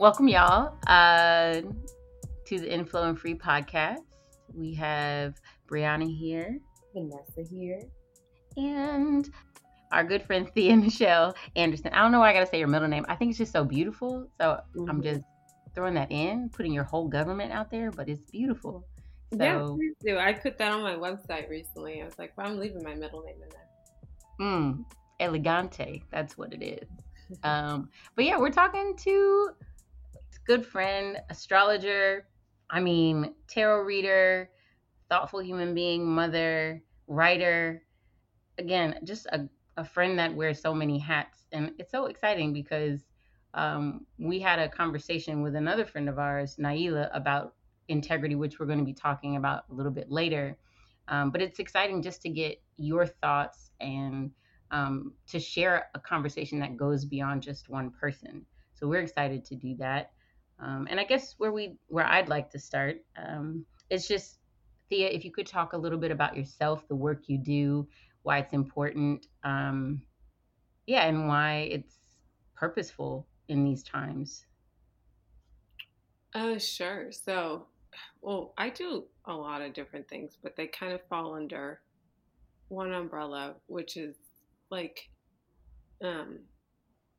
welcome y'all uh, to the Inflow and Free podcast. We have Brianna here, Vanessa here, and our good friend Thea Michelle Anderson. I don't know why I gotta say your middle name. I think it's just so beautiful. So mm-hmm. I'm just throwing that in, putting your whole government out there, but it's beautiful. So, yeah, please do. I put that on my website recently. I was like, well, I'm leaving my middle name in there. Mm, elegante. That's what it is. um, but yeah, we're talking to good friend, astrologer, I mean, tarot reader, thoughtful human being, mother, writer. Again, just a, a friend that wears so many hats. And it's so exciting because um, we had a conversation with another friend of ours, Naila, about integrity, which we're going to be talking about a little bit later. Um, but it's exciting just to get your thoughts and um, to share a conversation that goes beyond just one person. So we're excited to do that. Um, and I guess where we where I'd like to start um, is just Thea, if you could talk a little bit about yourself, the work you do, why it's important, um, yeah, and why it's purposeful in these times. Uh, sure. So, well, I do a lot of different things, but they kind of fall under one umbrella, which is like um,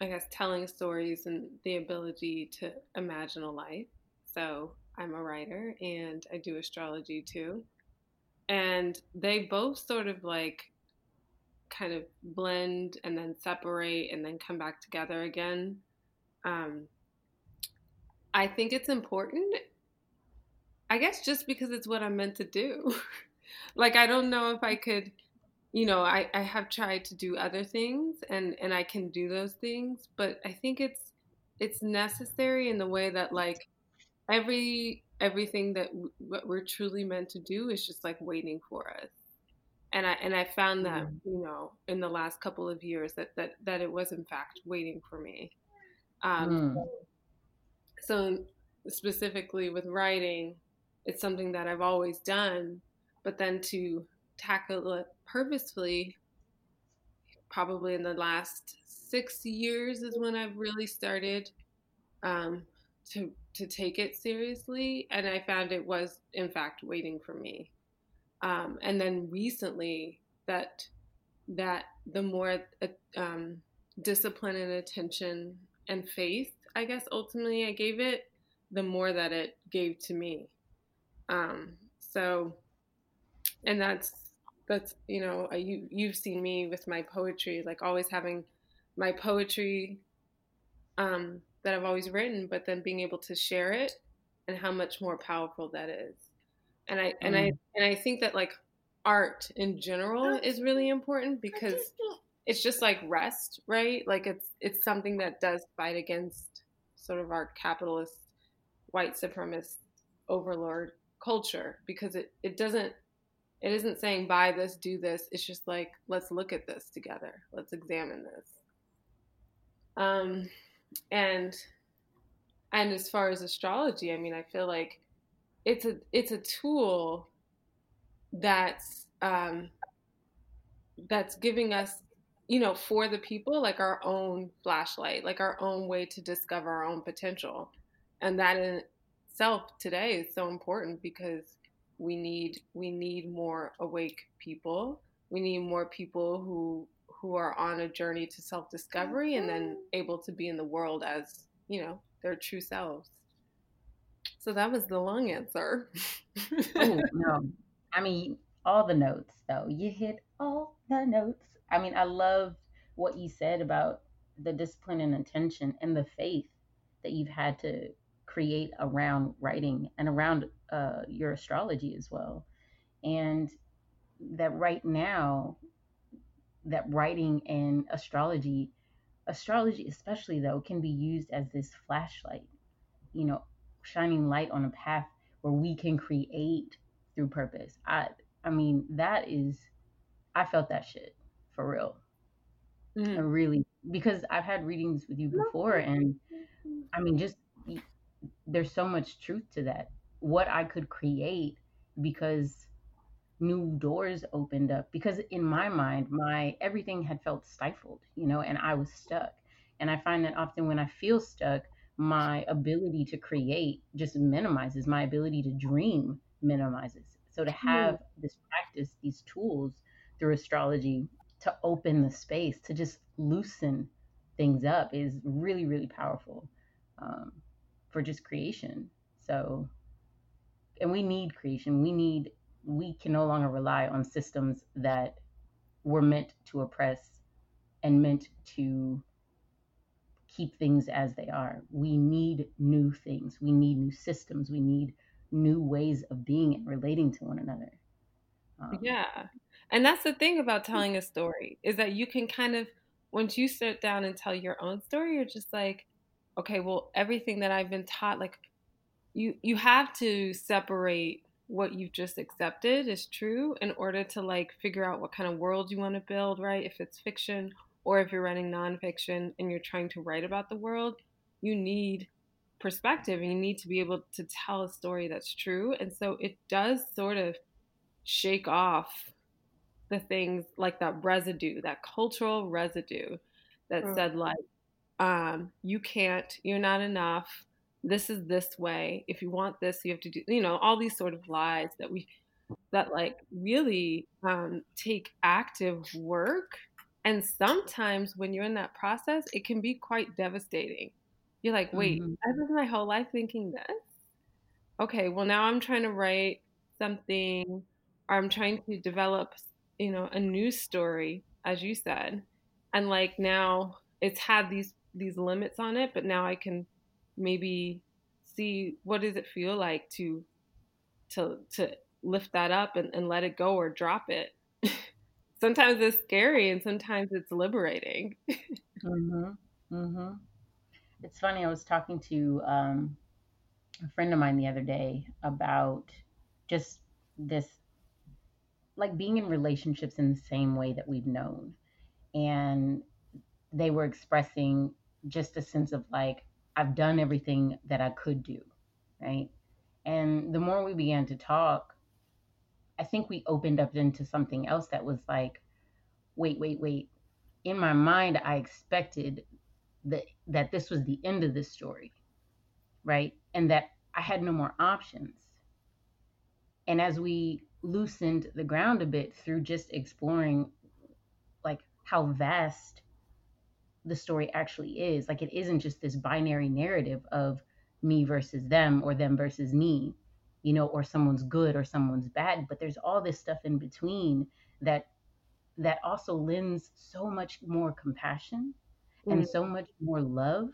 I guess, telling stories and the ability to imagine a life. So I'm a writer and I do astrology too. And they both sort of like kind of blend and then separate and then come back together again. Um, I think it's important, I guess, just because it's what I'm meant to do. like, I don't know if I could you know, I, I have tried to do other things and, and I can do those things, but I think it's it's necessary in the way that like every everything that w- what we're truly meant to do is just like waiting for us. And I and I found that, mm-hmm. you know, in the last couple of years that that that it was in fact waiting for me. Um, mm. so specifically with writing, it's something that I've always done, but then to tackle it purposefully probably in the last six years is when I've really started um, to to take it seriously, and I found it was in fact waiting for me. Um, and then recently, that that the more uh, um, discipline and attention and faith, I guess ultimately I gave it, the more that it gave to me. Um, so, and that's that's you know you you've seen me with my poetry like always having my poetry um, that I've always written, but then being able to share it and how much more powerful that is. And I mm. and I mm. and I think that like art in general is really important because it's just like rest, right? Like it's it's something that does fight against sort of our capitalist white supremacist overlord culture because it, it doesn't it isn't saying buy this, do this. It's just like let's look at this together. Let's examine this. Um, and and as far as astrology, I mean, I feel like it's a it's a tool that's um, that's giving us, you know, for the people like our own flashlight, like our own way to discover our own potential, and that in itself today is so important because we need we need more awake people. We need more people who who are on a journey to self-discovery and then mm-hmm. able to be in the world as, you know, their true selves. So that was the long answer. oh, no. I mean, all the notes though. You hit all the notes. I mean, I love what you said about the discipline and intention and the faith that you've had to create around writing and around uh, your astrology as well. And that right now, that writing and astrology, astrology especially though, can be used as this flashlight, you know, shining light on a path where we can create through purpose. I I mean, that is I felt that shit for real. Mm. I really because I've had readings with you before and I mean just there's so much truth to that. What I could create because new doors opened up because in my mind my everything had felt stifled you know and i was stuck and i find that often when i feel stuck my ability to create just minimizes my ability to dream minimizes so to have mm. this practice these tools through astrology to open the space to just loosen things up is really really powerful um, for just creation so and we need creation we need we can no longer rely on systems that were meant to oppress and meant to keep things as they are. We need new things. We need new systems. We need new ways of being and relating to one another. Um, yeah. And that's the thing about telling a story is that you can kind of, once you sit down and tell your own story, you're just like, okay, well, everything that I've been taught, like, you you have to separate what you've just accepted is true in order to like figure out what kind of world you want to build, right? If it's fiction or if you're writing nonfiction and you're trying to write about the world, you need perspective and you need to be able to tell a story that's true. And so it does sort of shake off the things like that residue, that cultural residue that mm. said, like, um, you can't, you're not enough. This is this way. If you want this, you have to do, you know, all these sort of lies that we, that like really um, take active work and sometimes when you're in that process, it can be quite devastating. You're like, wait, mm-hmm. I've lived my whole life thinking this. Okay, well, now I'm trying to write something, or I'm trying to develop, you know, a news story, as you said. And like now it's had these these limits on it, but now I can maybe see what does it feel like to to to lift that up and, and let it go or drop it sometimes it's scary and sometimes it's liberating. mm-hmm. Mm-hmm. It's funny. I was talking to um, a friend of mine the other day about just this, like being in relationships in the same way that we've known, and they were expressing just a sense of like I've done everything that I could do, right? And the more we began to talk, I think we opened up into something else that was like, wait, wait, wait. In my mind, I expected that that this was the end of this story, right? And that I had no more options. And as we loosened the ground a bit through just exploring like how vast the story actually is, like it isn't just this binary narrative of me versus them or them versus me you know, or someone's good or someone's bad, but there's all this stuff in between that that also lends so much more compassion mm-hmm. and so much more love.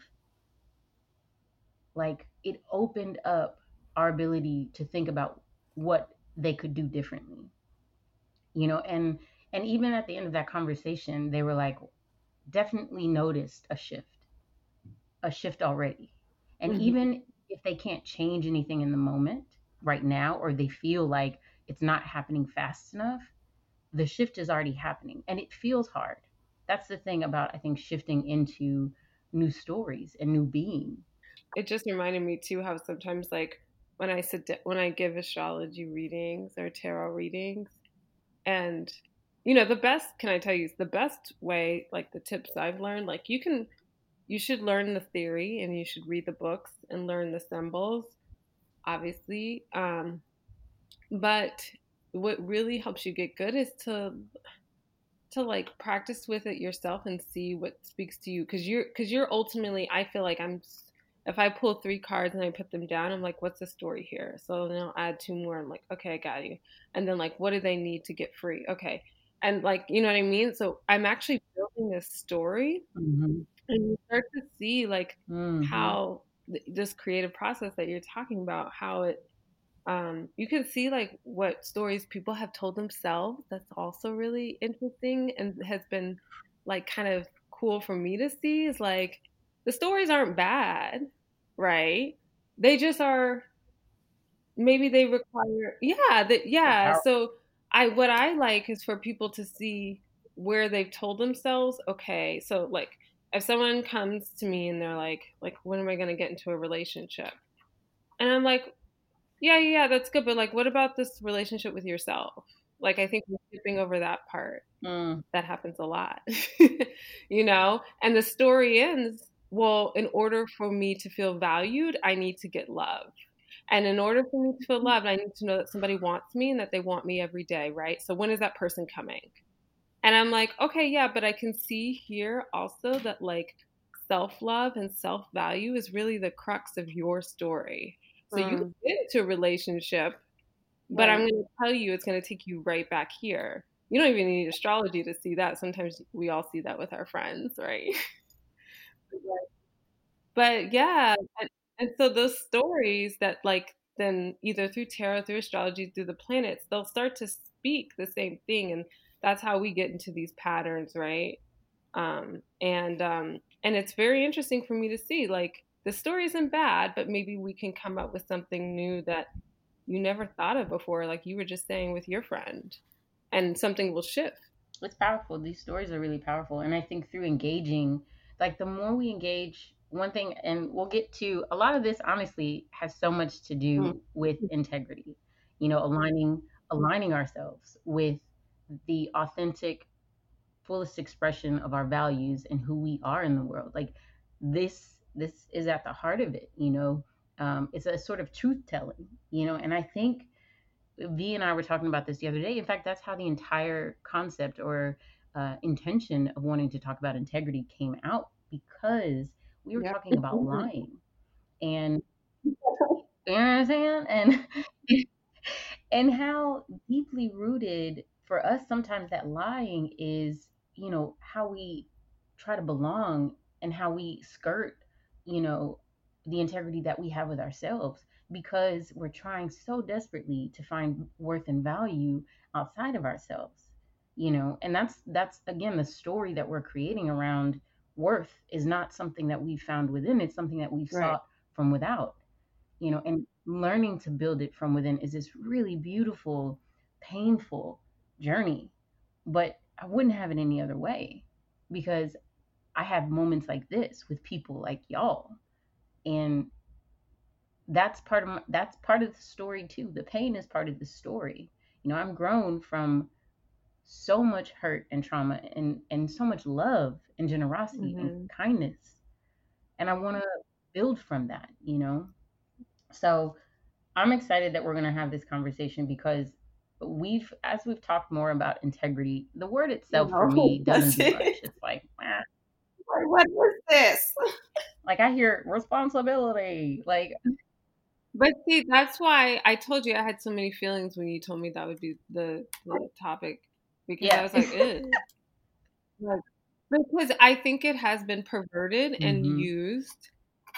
Like it opened up our ability to think about what they could do differently. You know, and and even at the end of that conversation, they were like, definitely noticed a shift, a shift already. And mm-hmm. even if they can't change anything in the moment, right now or they feel like it's not happening fast enough, the shift is already happening and it feels hard. That's the thing about, I think, shifting into new stories and new being. It just reminded me too how sometimes, like, when I sit when I give astrology readings or tarot readings, and you know, the best, can I tell you, the best way, like the tips I've learned, like you can, you should learn the theory and you should read the books and learn the symbols obviously. Um, but what really helps you get good is to to like practice with it yourself and see what speaks to you because you're because you're ultimately i feel like i'm if i pull three cards and i put them down i'm like what's the story here so then i'll add two more i'm like okay i got you and then like what do they need to get free okay and like you know what i mean so i'm actually building this story mm-hmm. and you start to see like mm-hmm. how this creative process that you're talking about, how it um, you can see like what stories people have told themselves. That's also really interesting and has been like kind of cool for me to see. Is like the stories aren't bad, right? They just are. Maybe they require, yeah, that yeah. So I what I like is for people to see where they've told themselves, okay, so like if someone comes to me and they're like like when am i going to get into a relationship and i'm like yeah yeah that's good but like what about this relationship with yourself like i think we're skipping over that part mm. that happens a lot you know and the story ends well, in order for me to feel valued, I need to get love. And in order for me to feel loved, I need to know that somebody wants me and that they want me every day, right? So when is that person coming? And I'm like, okay, yeah, but I can see here also that like self love and self value is really the crux of your story. So mm. you can get into a relationship, but right. I'm going to tell you it's going to take you right back here. You don't even need astrology to see that. Sometimes we all see that with our friends, right? but yeah, and, so those stories that like then either through tarot, through astrology, through the planets, they'll start to speak the same thing, and that's how we get into these patterns, right? Um, and um, and it's very interesting for me to see like the story isn't bad, but maybe we can come up with something new that you never thought of before, like you were just saying with your friend, and something will shift. It's powerful. These stories are really powerful, and I think through engaging, like the more we engage one thing, and we'll get to a lot of this. Honestly, has so much to do mm. with integrity. You know, aligning aligning ourselves with the authentic, fullest expression of our values and who we are in the world. Like this, this is at the heart of it. You know, um, it's a sort of truth telling. You know, and I think V and I were talking about this the other day. In fact, that's how the entire concept or uh, intention of wanting to talk about integrity came out because we were talking about lying and you know what I'm saying? And and how deeply rooted for us sometimes that lying is, you know, how we try to belong and how we skirt, you know, the integrity that we have with ourselves because we're trying so desperately to find worth and value outside of ourselves you know and that's that's again the story that we're creating around worth is not something that we've found within it's something that we've right. sought from without you know and learning to build it from within is this really beautiful painful journey but i wouldn't have it any other way because i have moments like this with people like y'all and that's part of my, that's part of the story too the pain is part of the story you know i'm grown from so much hurt and trauma and and so much love and generosity mm-hmm. and kindness. And i want to build from that you know? So i'm excited that we're going to have this conversation because we've as we've talked more about integrity the word itself no, for me doesn't do much. It's like eh. what is this? Like i hear responsibility like but see that's why i told you i had so many feelings when you told me that would be the, the topic because yeah. I was like, like, because I think it has been perverted mm-hmm. and used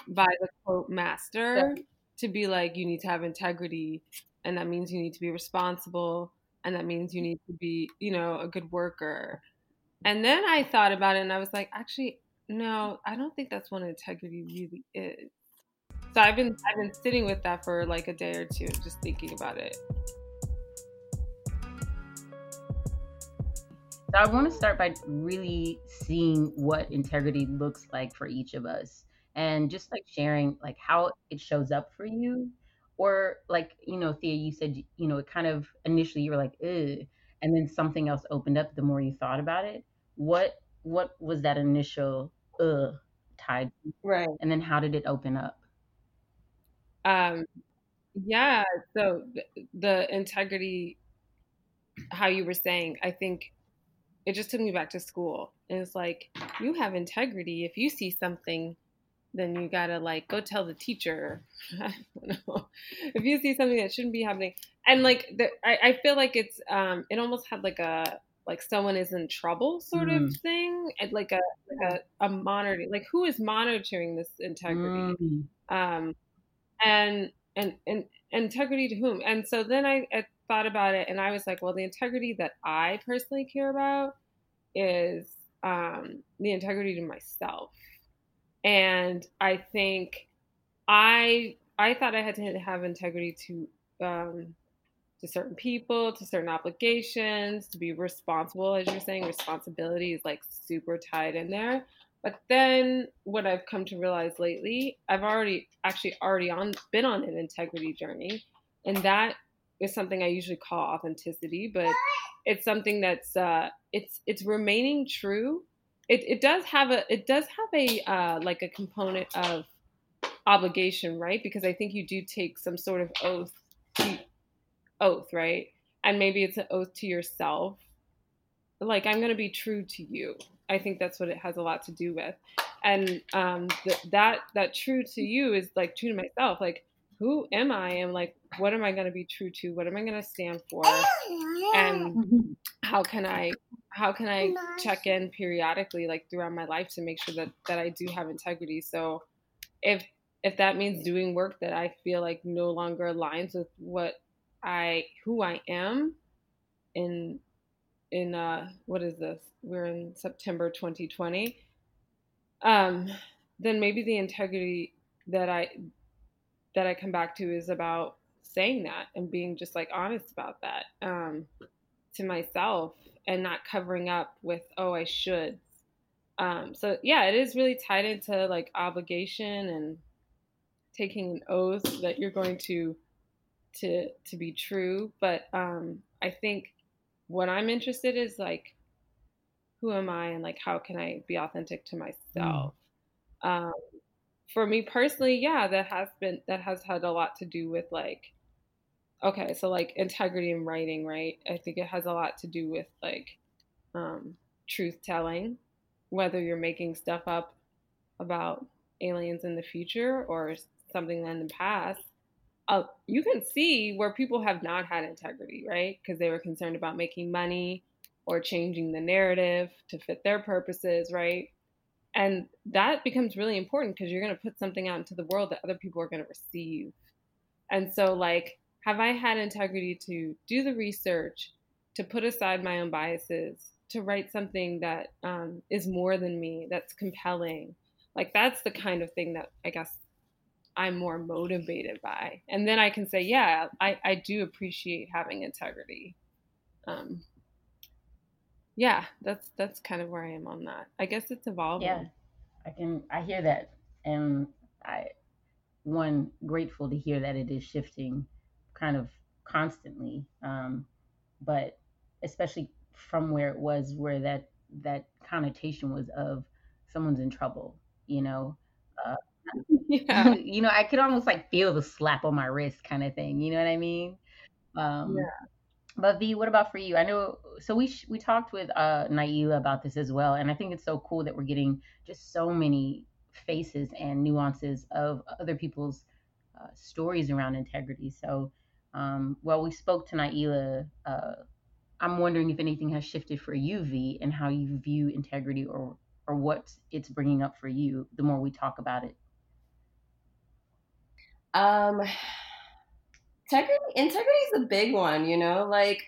by the quote master yeah. to be like, you need to have integrity, and that means you need to be responsible, and that means you need to be, you know, a good worker. And then I thought about it, and I was like, actually, no, I don't think that's what integrity really is. So I've been I've been sitting with that for like a day or two, just thinking about it. So I want to start by really seeing what integrity looks like for each of us and just like sharing like how it shows up for you. Or like you know Thea you said you know it kind of initially you were like Ugh, and then something else opened up the more you thought about it. What what was that initial uh tied right. And then how did it open up? Um yeah so the integrity how you were saying i think it just took me back to school. And it's like, you have integrity. If you see something, then you gotta like go tell the teacher. I don't know. If you see something that shouldn't be happening, and like the, I, I feel like it's um, it almost had like a like someone is in trouble sort mm. of thing, and like a like a, a monitoring, like who is monitoring this integrity, mm. um, and and and integrity to whom? And so then I, I thought about it and I was like, well, the integrity that I personally care about is um, the integrity to myself. And I think I I thought I had to have integrity to um, to certain people, to certain obligations, to be responsible, as you're saying, responsibility is like super tied in there. But then what I've come to realize lately, I've already actually already on been on an integrity journey. And that is something I usually call authenticity, but it's something that's uh, it's it's remaining true it, it does have a it does have a uh, like a component of obligation, right? Because I think you do take some sort of oath to, oath, right? And maybe it's an oath to yourself. Like I'm going to be true to you. I think that's what it has a lot to do with. And um, th- that that true to you is like true to myself. Like who am I? And like what am I going to be true to? What am I going to stand for? And how can I how can I check in periodically, like throughout my life, to make sure that that I do have integrity? So, if if that means doing work that I feel like no longer aligns with what I who I am, in in uh what is this? We're in September 2020. Um, then maybe the integrity that I that I come back to is about saying that and being just like honest about that um, to myself and not covering up with oh I should. Um, so yeah, it is really tied into like obligation and taking an oath that you're going to to to be true. But um, I think what I'm interested is like who am I and like how can I be authentic to myself. Mm. Um, for me personally, yeah, that has been that has had a lot to do with like okay, so like integrity in writing, right? I think it has a lot to do with like um, truth telling, whether you're making stuff up about aliens in the future or something in the past. Uh, you can see where people have not had integrity, right? Because they were concerned about making money or changing the narrative to fit their purposes, right? And that becomes really important because you're going to put something out into the world that other people are going to receive. And so, like, have I had integrity to do the research, to put aside my own biases, to write something that um, is more than me, that's compelling? Like, that's the kind of thing that I guess I'm more motivated by. And then I can say, yeah, I, I do appreciate having integrity. Um, yeah, that's that's kind of where I am on that. I guess it's evolving. Yeah, I can I hear that, and I one grateful to hear that it is shifting kind of constantly. Um, but especially from where it was, where that that connotation was of someone's in trouble, you know. Uh, yeah. you know, I could almost like feel the slap on my wrist kind of thing. You know what I mean? Um, yeah. But V, what about for you? I know. So we sh- we talked with uh, Naila about this as well, and I think it's so cool that we're getting just so many faces and nuances of other people's uh, stories around integrity. So um, well, we spoke to Naila. Uh, I'm wondering if anything has shifted for you, V, and how you view integrity or or what it's bringing up for you. The more we talk about it. Um, integrity, integrity is a big one. You know, like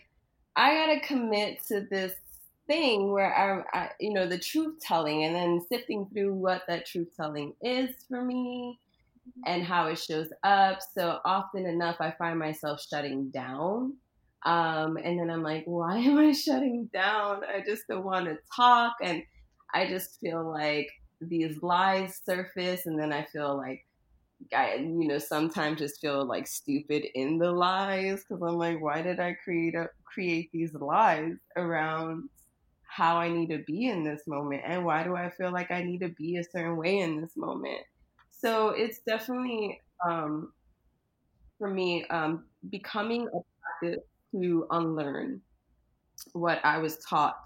I gotta commit to this thing where I, I, you know, the truth telling, and then sifting through what that truth telling is for me and how it shows up. So often enough, I find myself shutting down. Um, and then I'm like, why am I shutting down? I just don't want to talk. And I just feel like these lies surface. And then I feel like, I, you know, sometimes just feel like stupid in the lies because I'm like, why did I create a, create these lies around how I need to be in this moment? And why do I feel like I need to be a certain way in this moment? So it's definitely um, for me um, becoming a practice to unlearn what I was taught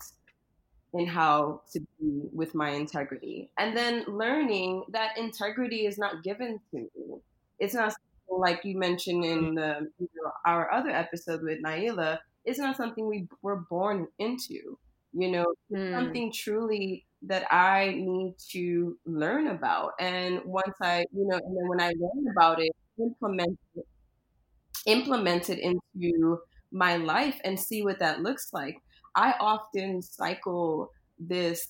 in how to be with my integrity, and then learning that integrity is not given to me. It's not like you mentioned in the you know, our other episode with Naila. It's not something we were born into. You know, mm. something truly that I need to learn about. And once I, you know, and then when I learn about it, implement it, implement it into my life and see what that looks like. I often cycle this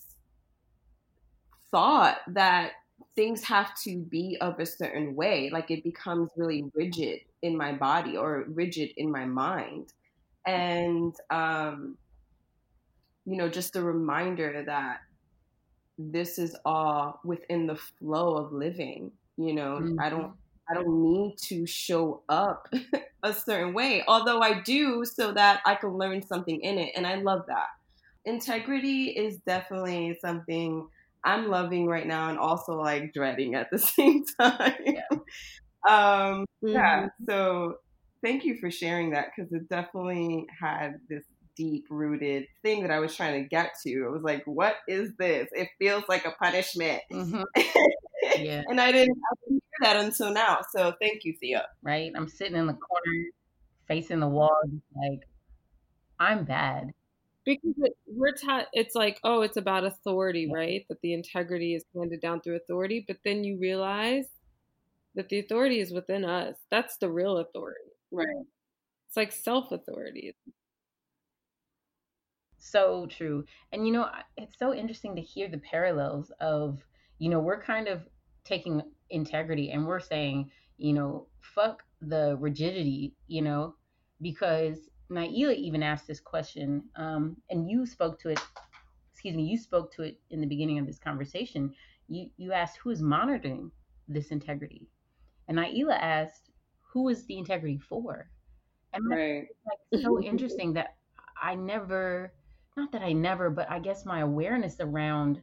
thought that things have to be of a certain way, like it becomes really rigid in my body or rigid in my mind. And, um, you know, just a reminder that this is all within the flow of living you know mm-hmm. i don't i don't need to show up a certain way although i do so that i can learn something in it and i love that integrity is definitely something I'm loving right now and also like dreading at the same time. Yeah. um, mm-hmm. yeah. So thank you for sharing that because it definitely had this deep rooted thing that I was trying to get to. It was like, what is this? It feels like a punishment. Mm-hmm. yeah. and I didn't, I didn't hear that until now. So thank you, Thea. Right. I'm sitting in the corner facing the wall, like, I'm bad. Because it, we're taught, it's like, oh, it's about authority, right? That the integrity is handed down through authority. But then you realize that the authority is within us. That's the real authority. Right. It's like self authority. So true. And you know, it's so interesting to hear the parallels of, you know, we're kind of taking integrity and we're saying, you know, fuck the rigidity, you know, because Naila even asked this question, um, and you spoke to it, excuse me, you spoke to it in the beginning of this conversation. You you asked who is monitoring this integrity. And Naila asked, who is the integrity for? And right. like so interesting that I never not that I never, but I guess my awareness around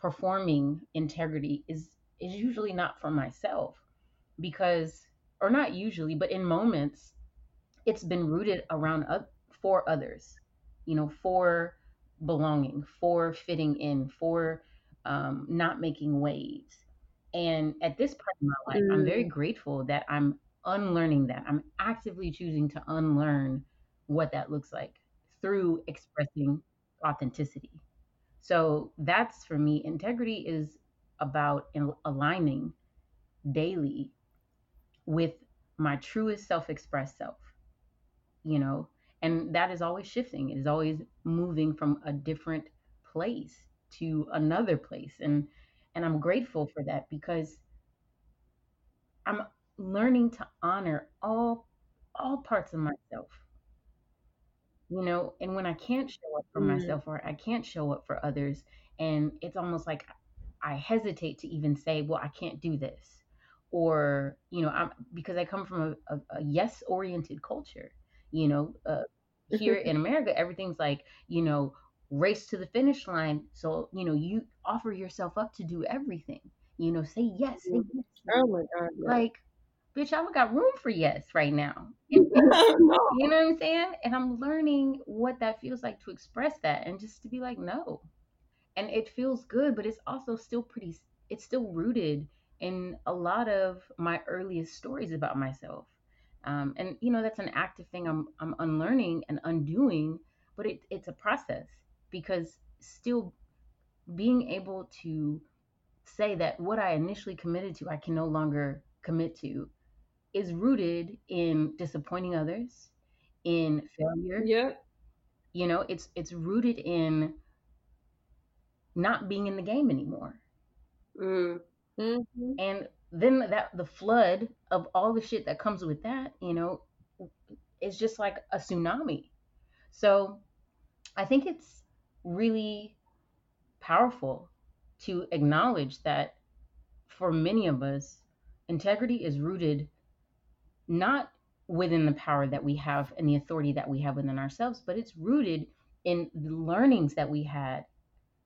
performing integrity is is usually not for myself because or not usually, but in moments it's been rooted around uh, for others, you know, for belonging, for fitting in, for um, not making waves. And at this part of my life, mm. I'm very mm. grateful that I'm unlearning that. I'm actively choosing to unlearn what that looks like through expressing authenticity. So that's for me, integrity is about aligning daily with my truest self expressed self, you know, and that is always shifting. It is always moving from a different place to another place. And and I'm grateful for that because I'm learning to honor all all parts of myself you know and when i can't show up for mm. myself or i can't show up for others and it's almost like i hesitate to even say well i can't do this or you know i'm because i come from a, a, a yes oriented culture you know uh, here in america everything's like you know race to the finish line so you know you offer yourself up to do everything you know say yes, say yes. oh my god like bitch, I don't got room for yes right now. You know, what I'm saying? And I'm learning what that feels like to express that and just to be like, no. And it feels good, but it's also still pretty, it's still rooted in a lot of my earliest stories about myself. Um, and you know, that's an active thing I'm, I'm unlearning and undoing, but it, it's a process because still being able to say that what I initially committed to, I can no longer commit to is rooted in disappointing others, in failure. Yeah. You know, it's it's rooted in not being in the game anymore. Mm. Mm-hmm. And then that the flood of all the shit that comes with that, you know, is just like a tsunami. So I think it's really powerful to acknowledge that for many of us, integrity is rooted not within the power that we have and the authority that we have within ourselves, but it's rooted in the learnings that we had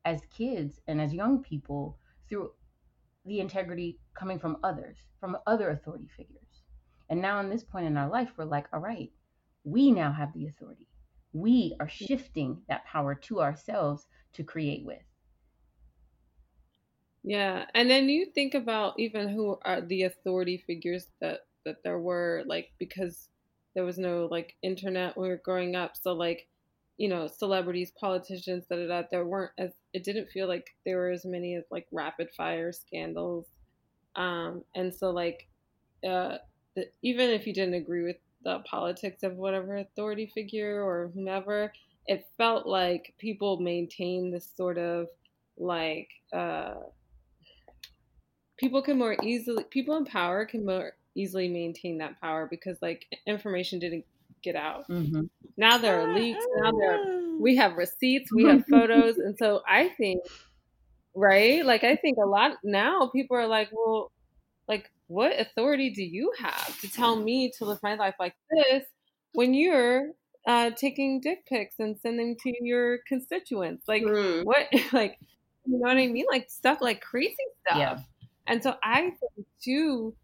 as kids and as young people through the integrity coming from others, from other authority figures. And now, in this point in our life, we're like, all right, we now have the authority. We are shifting that power to ourselves to create with. Yeah. And then you think about even who are the authority figures that that there were like because there was no like internet when we were growing up so like you know celebrities politicians that da, there weren't as it didn't feel like there were as many as like rapid fire scandals. Um and so like uh the, even if you didn't agree with the politics of whatever authority figure or whomever it felt like people maintained this sort of like uh people can more easily people in power can more easily maintain that power because like information didn't get out. Mm-hmm. Now there are leaks. Now there are, we have receipts, we have photos, and so I think right, like I think a lot now people are like, well, like what authority do you have to tell me to live my life like this when you're uh, taking dick pics and sending to your constituents. Like Mm. what? Like you know what I mean? Like stuff like crazy stuff. Yeah. And so I think too,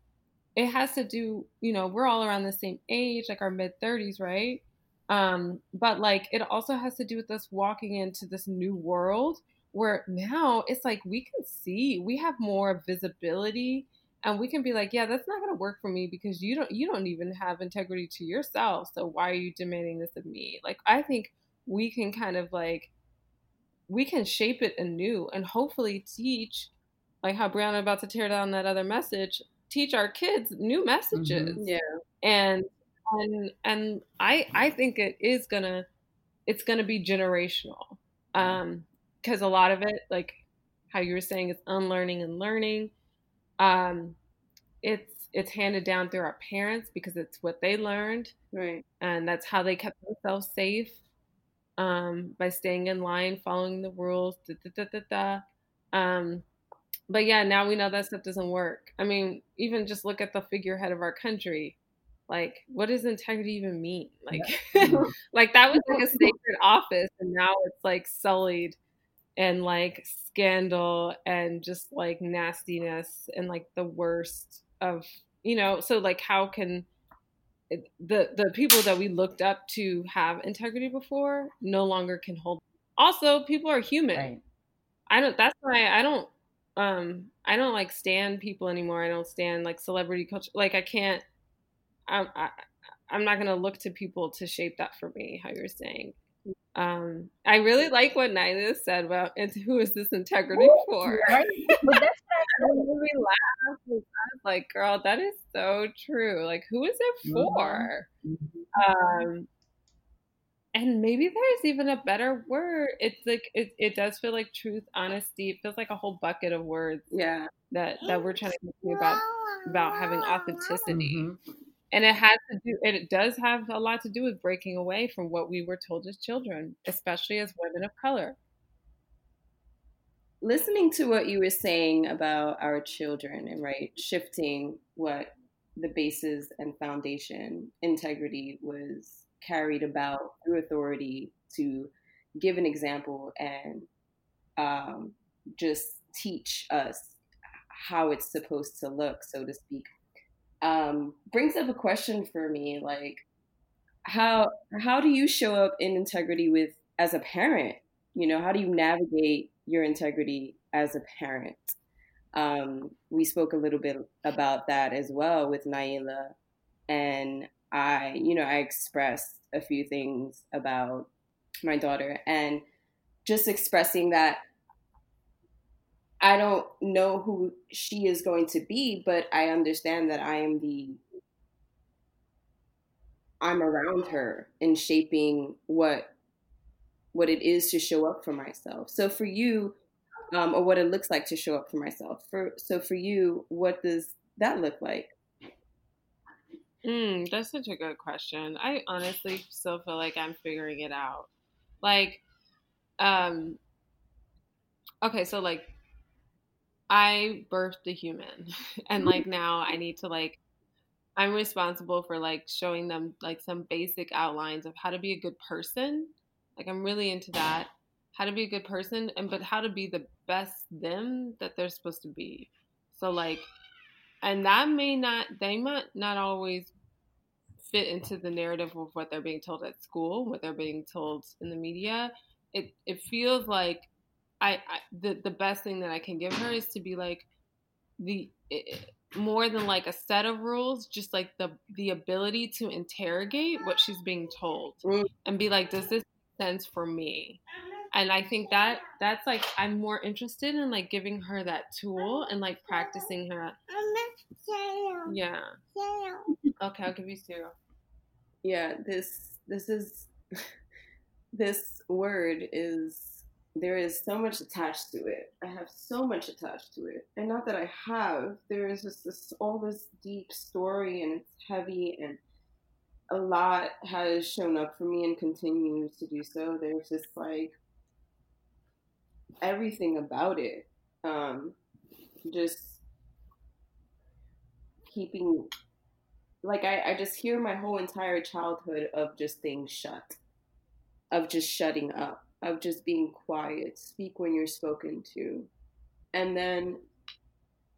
it has to do. You know, we're all around the same age, like our mid thirties, right? Um, but like it also has to do with us walking into this new world where now it's like we can see, we have more visibility and we can be like yeah that's not going to work for me because you don't you don't even have integrity to yourself so why are you demanding this of me like i think we can kind of like we can shape it anew and hopefully teach like how brianna about to tear down that other message teach our kids new messages Yeah. and and and i i think it is gonna it's gonna be generational um because a lot of it like how you were saying is unlearning and learning um it's it's handed down through our parents because it's what they learned Right. and that's how they kept themselves safe um by staying in line following the rules da, da, da, da, da. um but yeah now we know that stuff doesn't work. I mean even just look at the figurehead of our country. Like what does integrity even mean? Like mm-hmm. like that was like a sacred office and now it's like sullied and like scandal and just like nastiness and like the worst of you know so like how can it, the the people that we looked up to have integrity before no longer can hold. Also people are human. Right. i don't that's why i don't um i don't like stand people anymore i don't stand like celebrity culture like i can't i'm I, i'm not gonna look to people to shape that for me how you're saying um i really like what Naila said about and who is this integrity for Right. But that's it laugh. I was like, girl, that is so true. Like, who is it for? Um, and maybe there's even a better word. It's like it, it does feel like truth, honesty. It feels like a whole bucket of words Yeah. that that we're trying to think about about having authenticity. Mhm. And it has to do. It does have a lot to do with breaking away from what we were told as children, especially as women of color. listening to what you were saying about our children and right shifting what the basis and foundation integrity was carried about through authority to give an example and um, just teach us how it's supposed to look so to speak. Um, brings up a question for me like how how do you show up in integrity with as a parent? You know how do you navigate your integrity as a parent? Um, we spoke a little bit about that as well with Naila and I you know I expressed a few things about my daughter and just expressing that I don't know who she is going to be but I understand that I am the I'm around her in shaping what what it is to show up for myself. So for you, um, or what it looks like to show up for myself. For so for you, what does that look like? Mm, that's such a good question. I honestly still feel like I'm figuring it out. Like, um, okay, so like, I birthed a human, and like now I need to like, I'm responsible for like showing them like some basic outlines of how to be a good person. Like, I'm really into that, how to be a good person, and but how to be the best them that they're supposed to be. So like, and that may not they might not always fit into the narrative of what they're being told at school what they're being told in the media it it feels like i, I the, the best thing that i can give her is to be like the it, more than like a set of rules just like the the ability to interrogate what she's being told Mm. and be like does this make sense for me and i think that that's like i'm more interested in like giving her that tool and like practicing her yeah okay i'll give you two Yeah, this this is this word is there is so much attached to it. I have so much attached to it, and not that I have. There is just this all this deep story, and it's heavy, and a lot has shown up for me and continues to do so. There's just like everything about it. Um, just keeping like I, I just hear my whole entire childhood of just being shut, of just shutting up, of just being quiet, speak when you're spoken to. And then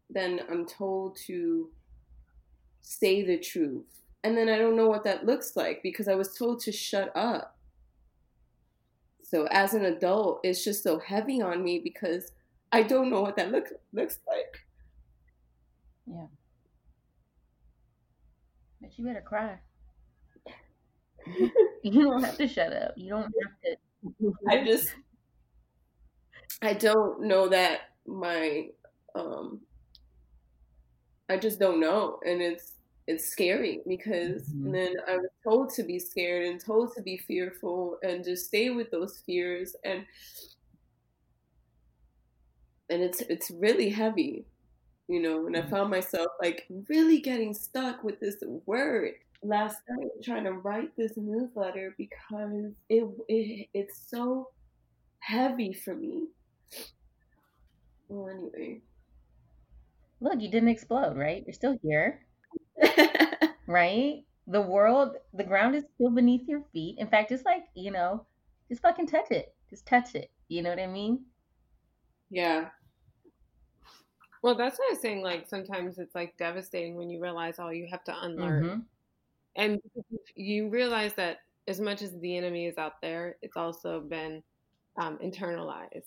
then I'm told to say the truth. And then I don't know what that looks like because I was told to shut up. So as an adult, it's just so heavy on me because I don't know what that look, looks like. Yeah. But you better cry. you don't have to shut up. You don't have to. I just, I don't know that my, um, I just don't know, and it's it's scary because mm-hmm. then I was told to be scared and told to be fearful and just stay with those fears and and it's it's really heavy you know and i mm-hmm. found myself like really getting stuck with this word. Last night trying to write this newsletter because it, it it's so heavy for me. Well anyway. Look you didn't explode right? You're still here. Right? The world the ground is still beneath your feet. In fact just like you know just fucking touch it. Just touch it. You know what i mean? Yeah well, that's what I was saying. Like sometimes it's like devastating when you realize all you have to unlearn, mm-hmm. and you realize that as much as the enemy is out there, it's also been um, internalized,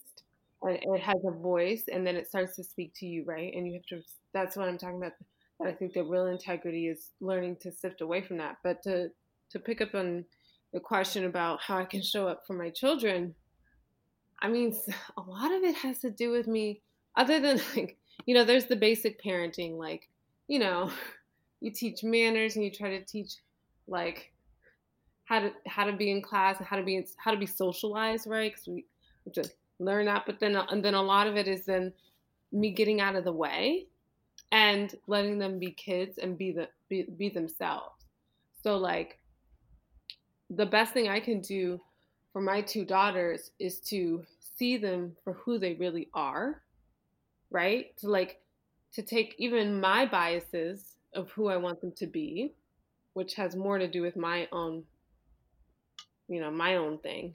and it has a voice, and then it starts to speak to you, right? And you have to. That's what I'm talking about. But I think the real integrity is learning to sift away from that. But to to pick up on the question about how I can show up for my children, I mean, a lot of it has to do with me. Other than like you know, there's the basic parenting, like, you know, you teach manners and you try to teach like how to how to be in class and how to be how to be socialized, right? Because we to learn that. But then and then a lot of it is then me getting out of the way and letting them be kids and be the be, be themselves. So like the best thing I can do for my two daughters is to see them for who they really are right? To like to take even my biases of who I want them to be, which has more to do with my own you know, my own thing.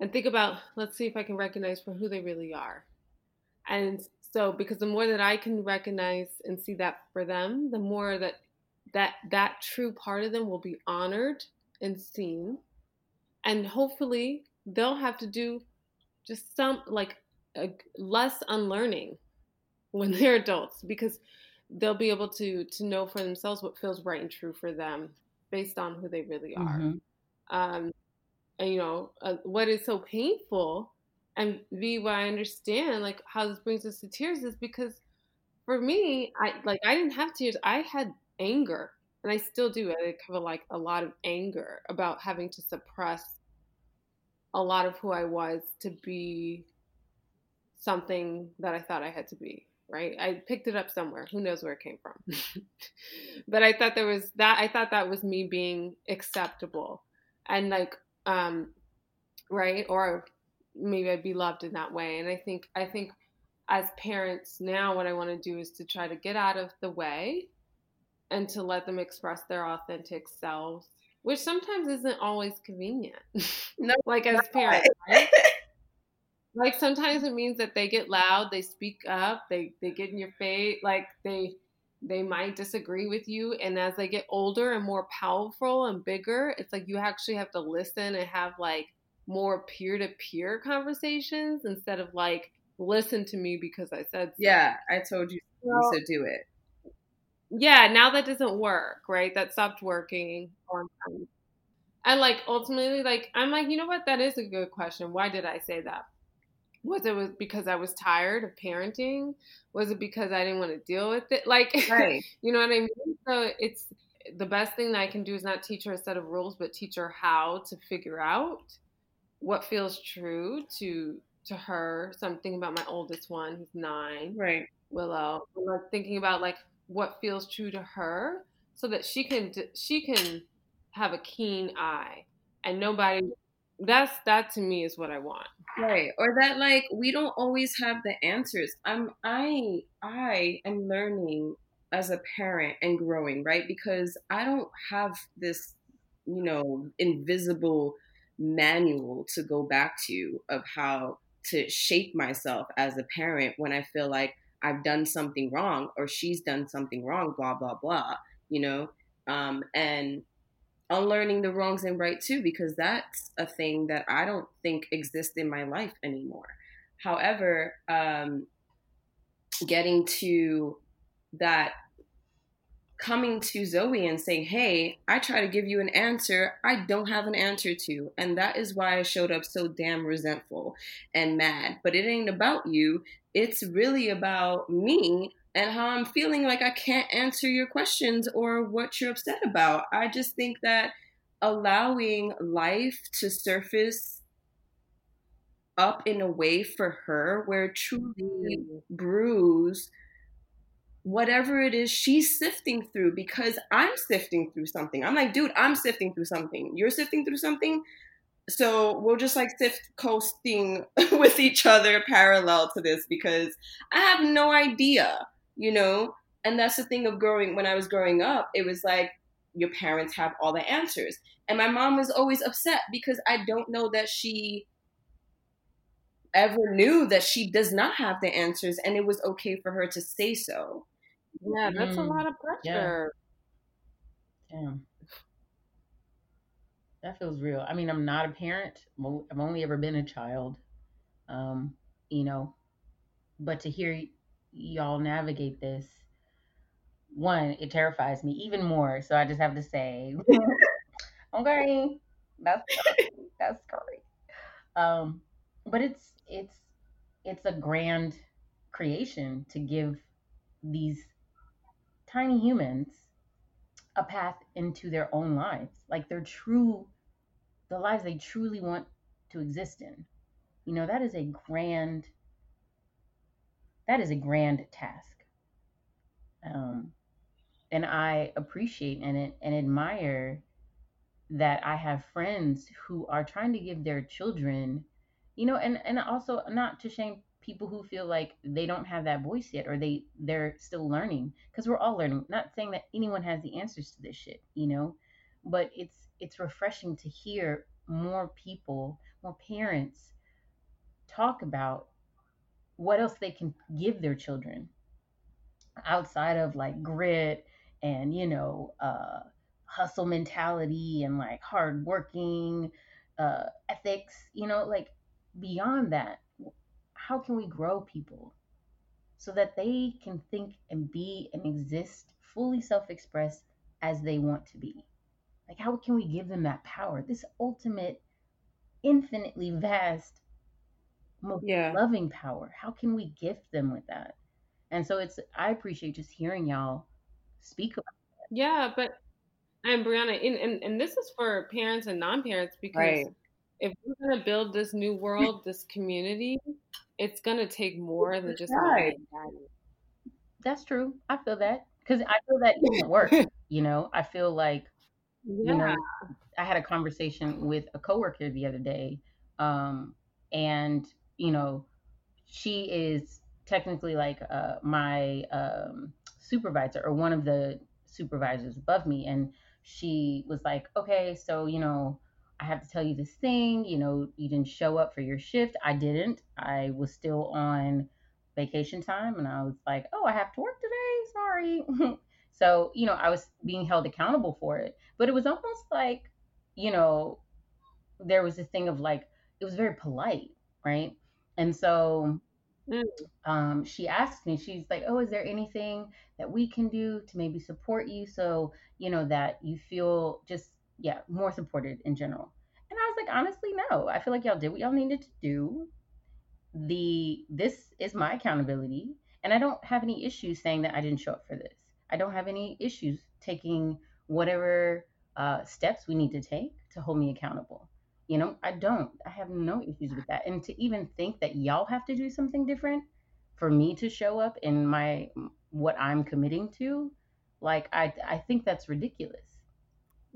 And think about let's see if I can recognize for who they really are. And so because the more that I can recognize and see that for them, the more that that that true part of them will be honored and seen. And hopefully they'll have to do just some like a, less unlearning when they're adults because they'll be able to to know for themselves what feels right and true for them based on who they really are. Mm-hmm. Um, and you know uh, what is so painful, and V, why I understand like how this brings us to tears is because for me, I like I didn't have tears. I had anger, and I still do. I have a, like a lot of anger about having to suppress a lot of who I was to be something that I thought I had to be, right? I picked it up somewhere. Who knows where it came from? but I thought there was that I thought that was me being acceptable and like um right or maybe I'd be loved in that way. And I think I think as parents now what I want to do is to try to get out of the way and to let them express their authentic selves, which sometimes isn't always convenient. No, like as parents, right? like sometimes it means that they get loud they speak up they they get in your face like they they might disagree with you. And as they get older and more powerful and bigger it's like you actually have to listen and have like more peer-to-peer conversations instead of like listen to me because i said so. yeah i told you so, to do it. Yeah now that doesn't work right? That stopped working and like ultimately like i'm like you know what? That is a good question. Why did i say that was it was because I was tired of parenting? Was it because I didn't want to deal with it? Like, right. you know what I mean? So it's the best thing that I can do is not teach her a set of rules, but teach her how to figure out what feels true to to her. So I'm thinking about my oldest one, who's nine, right? Willow. I'm thinking about like what feels true to her, so that she can she can have a keen eye, and nobody that's that to me is what I want. Right. Or that like we don't always have the answers. I'm I I am learning as a parent and growing, right? Because I don't have this, you know, invisible manual to go back to of how to shape myself as a parent when I feel like I've done something wrong or she's done something wrong, blah, blah, blah, you know? Um, and unlearning the wrongs and right too, because that's a thing that I don't think exists in my life anymore. However, um, getting to that coming to Zoe and saying, Hey, I try to give you an answer I don't have an answer to. And that is why I showed up so damn resentful and mad. But it ain't about you, it's really about me and how I'm feeling like I can't answer your questions or what you're upset about. I just think that allowing life to surface up in a way for her where truly mm. brews whatever it is she's sifting through because I'm sifting through something. I'm like, dude, I'm sifting through something. You're sifting through something. So we'll just like sift coasting with each other parallel to this because I have no idea, you know? And that's the thing of growing when I was growing up, it was like your parents have all the answers. And my mom was always upset because I don't know that she ever knew that she does not have the answers and it was okay for her to say so. Yeah, that's mm, a lot of pressure. Yeah. Damn. That feels real. I mean, I'm not a parent. I've only ever been a child. Um, you know, but to hear y'all navigate this, one, it terrifies me even more. So I just have to say, okay, that's that's scary. Um, but it's it's it's a grand creation to give these tiny humans a path into their own lives, like their true, the lives they truly want to exist in. You know, that is a grand, that is a grand task. Um, and I appreciate and, and admire that I have friends who are trying to give their children, you know, and, and also not to shame people who feel like they don't have that voice yet or they they're still learning because we're all learning not saying that anyone has the answers to this shit you know but it's it's refreshing to hear more people more parents talk about what else they can give their children outside of like grit and you know uh hustle mentality and like hard working uh ethics you know like beyond that how can we grow people so that they can think and be and exist fully self-expressed as they want to be? Like how can we give them that power this ultimate infinitely vast most yeah. loving power how can we gift them with that and so it's i appreciate just hearing y'all speak about that yeah but and brianna and, and, and this is for parents and non-parents because right. if we're going to build this new world this community it's gonna take more than just right. That's true. I feel that because I feel that it doesn't work. you know, I feel like yeah. you know, I had a conversation with a coworker the other day, um, and you know, she is technically like uh, my um, supervisor or one of the supervisors above me, and she was like, "Okay, so you know." I have to tell you this thing, you know, you didn't show up for your shift. I didn't. I was still on vacation time and I was like, oh, I have to work today. Sorry. so, you know, I was being held accountable for it. But it was almost like, you know, there was this thing of like, it was very polite, right? And so mm. um, she asked me, she's like, oh, is there anything that we can do to maybe support you so, you know, that you feel just yeah, more supported in general. And I was like, honestly, no. I feel like y'all did what y'all needed to do. The this is my accountability, and I don't have any issues saying that I didn't show up for this. I don't have any issues taking whatever uh, steps we need to take to hold me accountable. You know, I don't. I have no issues with that. And to even think that y'all have to do something different for me to show up in my what I'm committing to, like I I think that's ridiculous.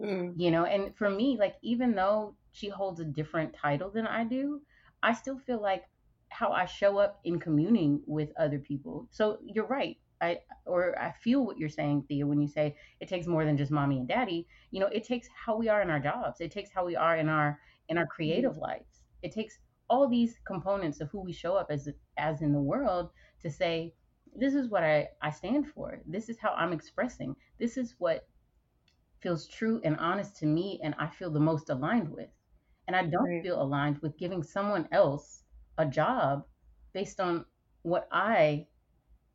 Mm. You know, and for me, like, even though she holds a different title than I do, I still feel like how I show up in communing with other people. So you're right. I or I feel what you're saying, Thea, when you say it takes more than just mommy and daddy. You know, it takes how we are in our jobs. It takes how we are in our in our creative mm-hmm. lives. It takes all these components of who we show up as as in the world to say this is what I, I stand for. This is how I'm expressing. This is what feels true and honest to me and I feel the most aligned with. And I don't right. feel aligned with giving someone else a job based on what I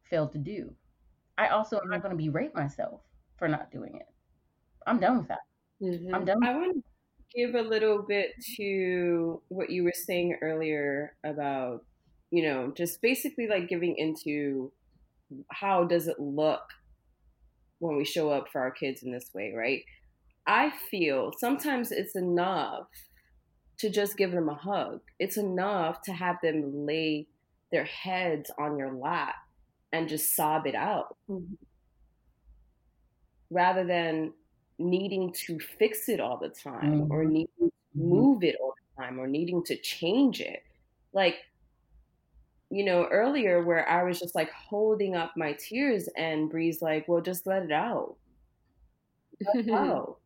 failed to do. I also am not going to berate myself for not doing it. I'm done with that. Mm-hmm. I'm done. I want give a little bit to what you were saying earlier about, you know, just basically like giving into how does it look when we show up for our kids in this way, right? I feel sometimes it's enough to just give them a hug. It's enough to have them lay their heads on your lap and just sob it out. Mm-hmm. Rather than needing to fix it all the time mm-hmm. or needing to mm-hmm. move it all the time or needing to change it. Like, you know, earlier where I was just like holding up my tears and Bree's like, well, just let it out. Let it out.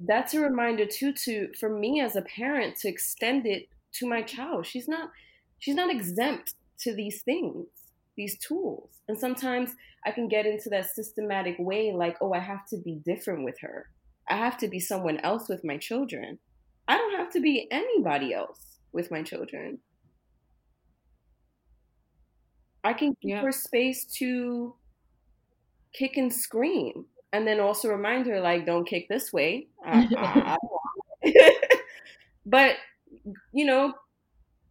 That's a reminder too to for me as a parent to extend it to my child. She's not she's not exempt to these things, these tools. And sometimes I can get into that systematic way like, oh, I have to be different with her. I have to be someone else with my children. I don't have to be anybody else with my children. I can give yeah. her space to kick and scream. And then also remind her, like, don't kick this way. Uh, uh, I, I, but, you know,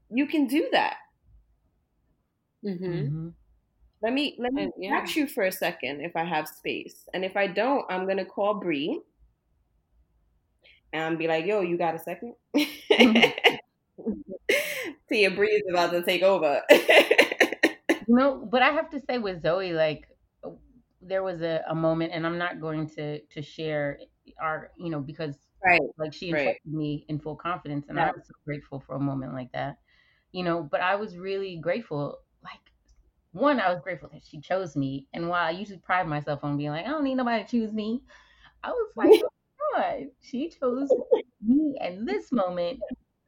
you can do that. Mm-hmm. Mm-hmm. Let me let me yeah. catch you for a second if I have space, and if I don't, I'm gonna call Bree and be like, "Yo, you got a second? Mm-hmm. Tia Bree is about to take over. you know, but I have to say with Zoe, like there was a, a moment, and I'm not going to to share our, you know, because right, like she entrusted right. me in full confidence, and yeah. I was so grateful for a moment like that, you know. But I was really grateful, like one, I was grateful that she chose me, and while I usually pride myself on being like, I don't need nobody to choose me, I was like, oh God, she chose me in this moment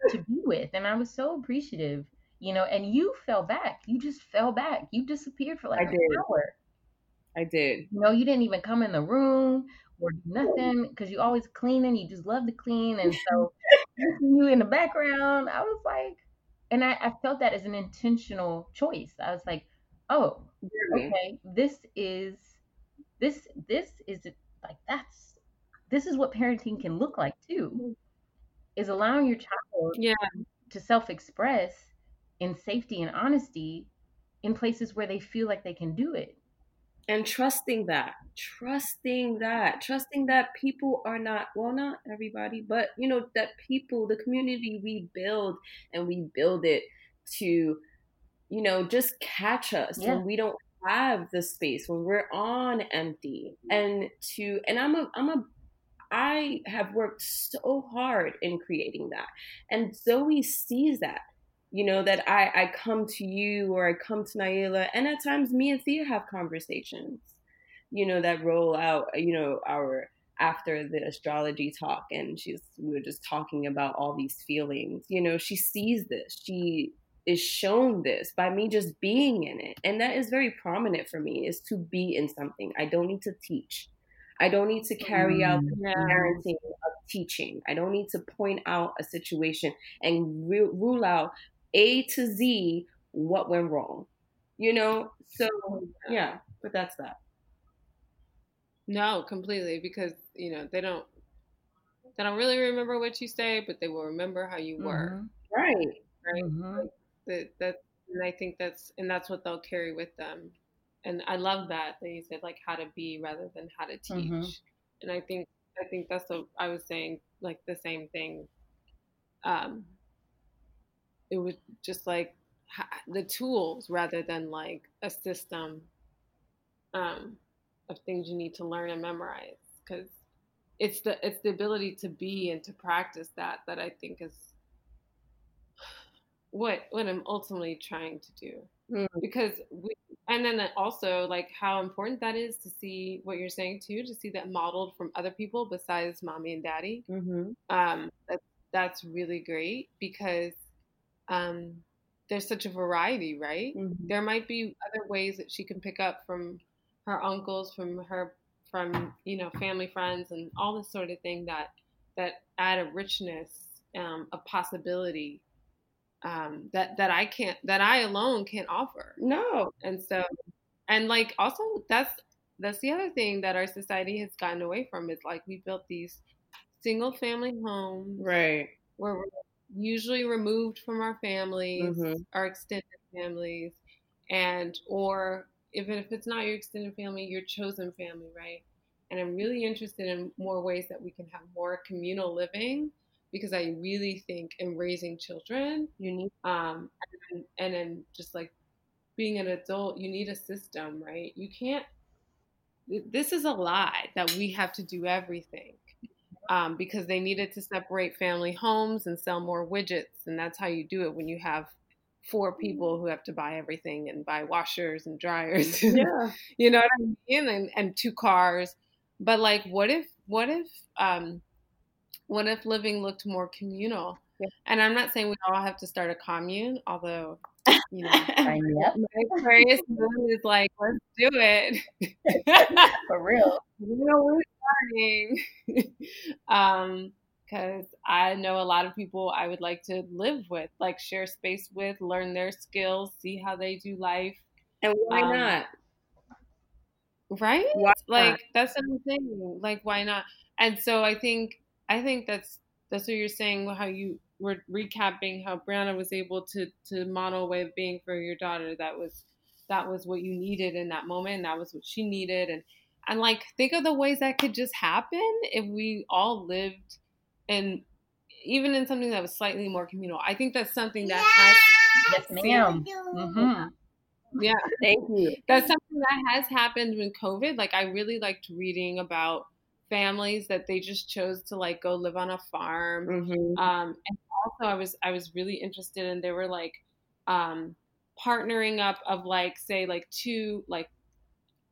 to be with, and I was so appreciative you know, and you fell back. You just fell back. You disappeared for like I an did. hour. I did. You know, you didn't even come in the room or nothing because you always cleaning. You just love to clean, and so you in the background. I was like, and I, I felt that as an intentional choice. I was like, oh, okay, this is this this is like that's this is what parenting can look like too. Is allowing your child yeah. to self express in safety and honesty in places where they feel like they can do it and trusting that trusting that trusting that people are not well not everybody but you know that people the community we build and we build it to you know just catch us yeah. when we don't have the space when we're on empty. And to and i'm a i'm a i have worked so hard in creating that. And zoe sees that you know that I, I come to you or I come to Naila and at times me and Thea have conversations you know that roll out you know our after the astrology talk and she's we were just talking about all these feelings you know she sees this she is shown this by me just being in it and that is very prominent for me is to be in something. I don't need to teach. I don't need to carry out the mm, parenting of teaching. I don't need to point out a situation and re- rule out a to Z what went wrong. You know? So yeah, but that's that. No, completely because, you know, they don't they don't really remember what you say, but they will remember how you were. Mm-hmm. Right. Right. Mm-hmm. That that and I think that's and that's what they'll carry with them. And I love that that you said like how to be rather than how to teach. Mm-hmm. And I think I think that's what I was saying like the same thing. Um, it was just like the tools rather than like a system um, of things you need to learn and memorize because it's the it's the ability to be and to practice that that I think is what what I'm ultimately trying to do mm. because we and then also like how important that is to see what you're saying too to see that modeled from other people besides mommy and daddy mm-hmm. um that's that's really great because um there's such a variety right mm-hmm. there might be other ways that she can pick up from her uncles from her from you know family friends and all this sort of thing that that add a richness um, a possibility um, that that I can't that I alone can't offer. No. And so and like also that's that's the other thing that our society has gotten away from is like we built these single family homes. Right. Where we're usually removed from our families, mm-hmm. our extended families, and or even if it's not your extended family, your chosen family, right? And I'm really interested in more ways that we can have more communal living because I really think in raising children, you need, um, and, and then just like being an adult, you need a system, right? You can't, this is a lie that we have to do everything. Um, because they needed to separate family homes and sell more widgets. And that's how you do it when you have four people who have to buy everything and buy washers and dryers. Yeah. you know what I mean? And, and two cars. But like, what if, what if, um, what if living looked more communal? Yeah. And I'm not saying we all have to start a commune, although you know, my Aquarius is like, let's do it for real. You know, we're um, because I know a lot of people I would like to live with, like share space with, learn their skills, see how they do life. And why um, not? Right? Why like not? that's what I'm. Like why not? And so I think I think that's that's what you're saying. How you were recapping how Brianna was able to to model a way of being for your daughter. That was that was what you needed in that moment. That was what she needed. And and like think of the ways that could just happen if we all lived in even in something that was slightly more communal. I think that's something that has yes, ma'am. Mm-hmm. Yeah, thank you. That's something that has happened with COVID. Like I really liked reading about families that they just chose to like go live on a farm. Mm-hmm. Um, and also, I was I was really interested in they were like um, partnering up of like say like two like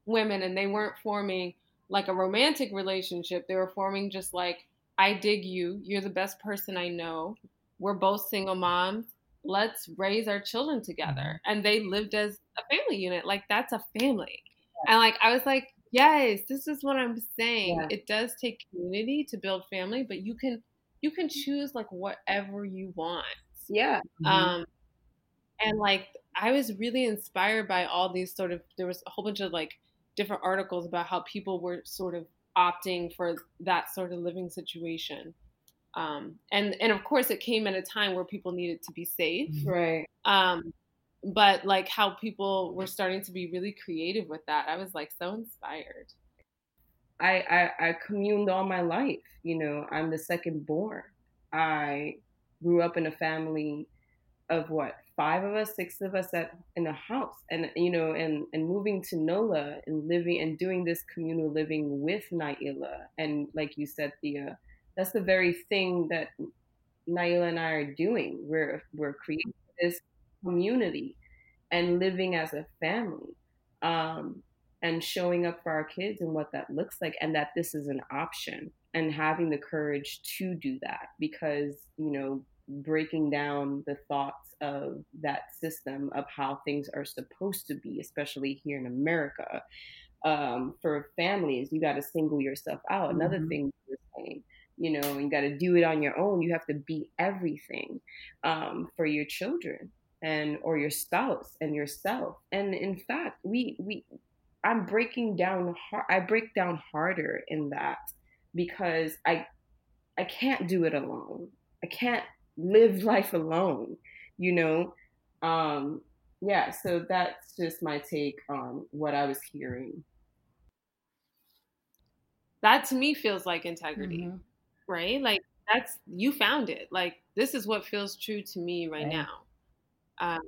women, and they weren't forming like a romantic relationship. They were forming just like I dig you. You're the best person I know. We're both single moms. Let's raise our children together. Mm-hmm. And they lived as a family unit. Like that's a family. And like I was like, Yes, this is what I'm saying. Yeah. It does take community to build family, but you can you can choose like whatever you want. Yeah. Mm-hmm. Um and like I was really inspired by all these sort of there was a whole bunch of like different articles about how people were sort of opting for that sort of living situation. Um, and and of course it came at a time where people needed to be safe. Right. Um, but like how people were starting to be really creative with that. I was like so inspired. I, I, I communed all my life. You know, I'm the second born. I grew up in a family of what five of us, six of us at in a house, and you know, and and moving to NOLA and living and doing this communal living with Naila, and like you said, Thea, that's the very thing that Naila and I are doing. We're we're creating this community and living as a family um, and showing up for our kids and what that looks like and that this is an option and having the courage to do that because you know breaking down the thoughts of that system of how things are supposed to be especially here in america. Um, for families you got to single yourself out. Mm-hmm. another thing you're saying you know you got to do it on your own. You have to be everything um, for your children and or your spouse and yourself. And in fact we we i'm breaking down hard i break down harder in that because i i can't do it alone. I can't live life alone you know um yeah so that's just my take on what i was hearing that to me feels like integrity mm-hmm. right like that's you found it like this is what feels true to me right, right. now um,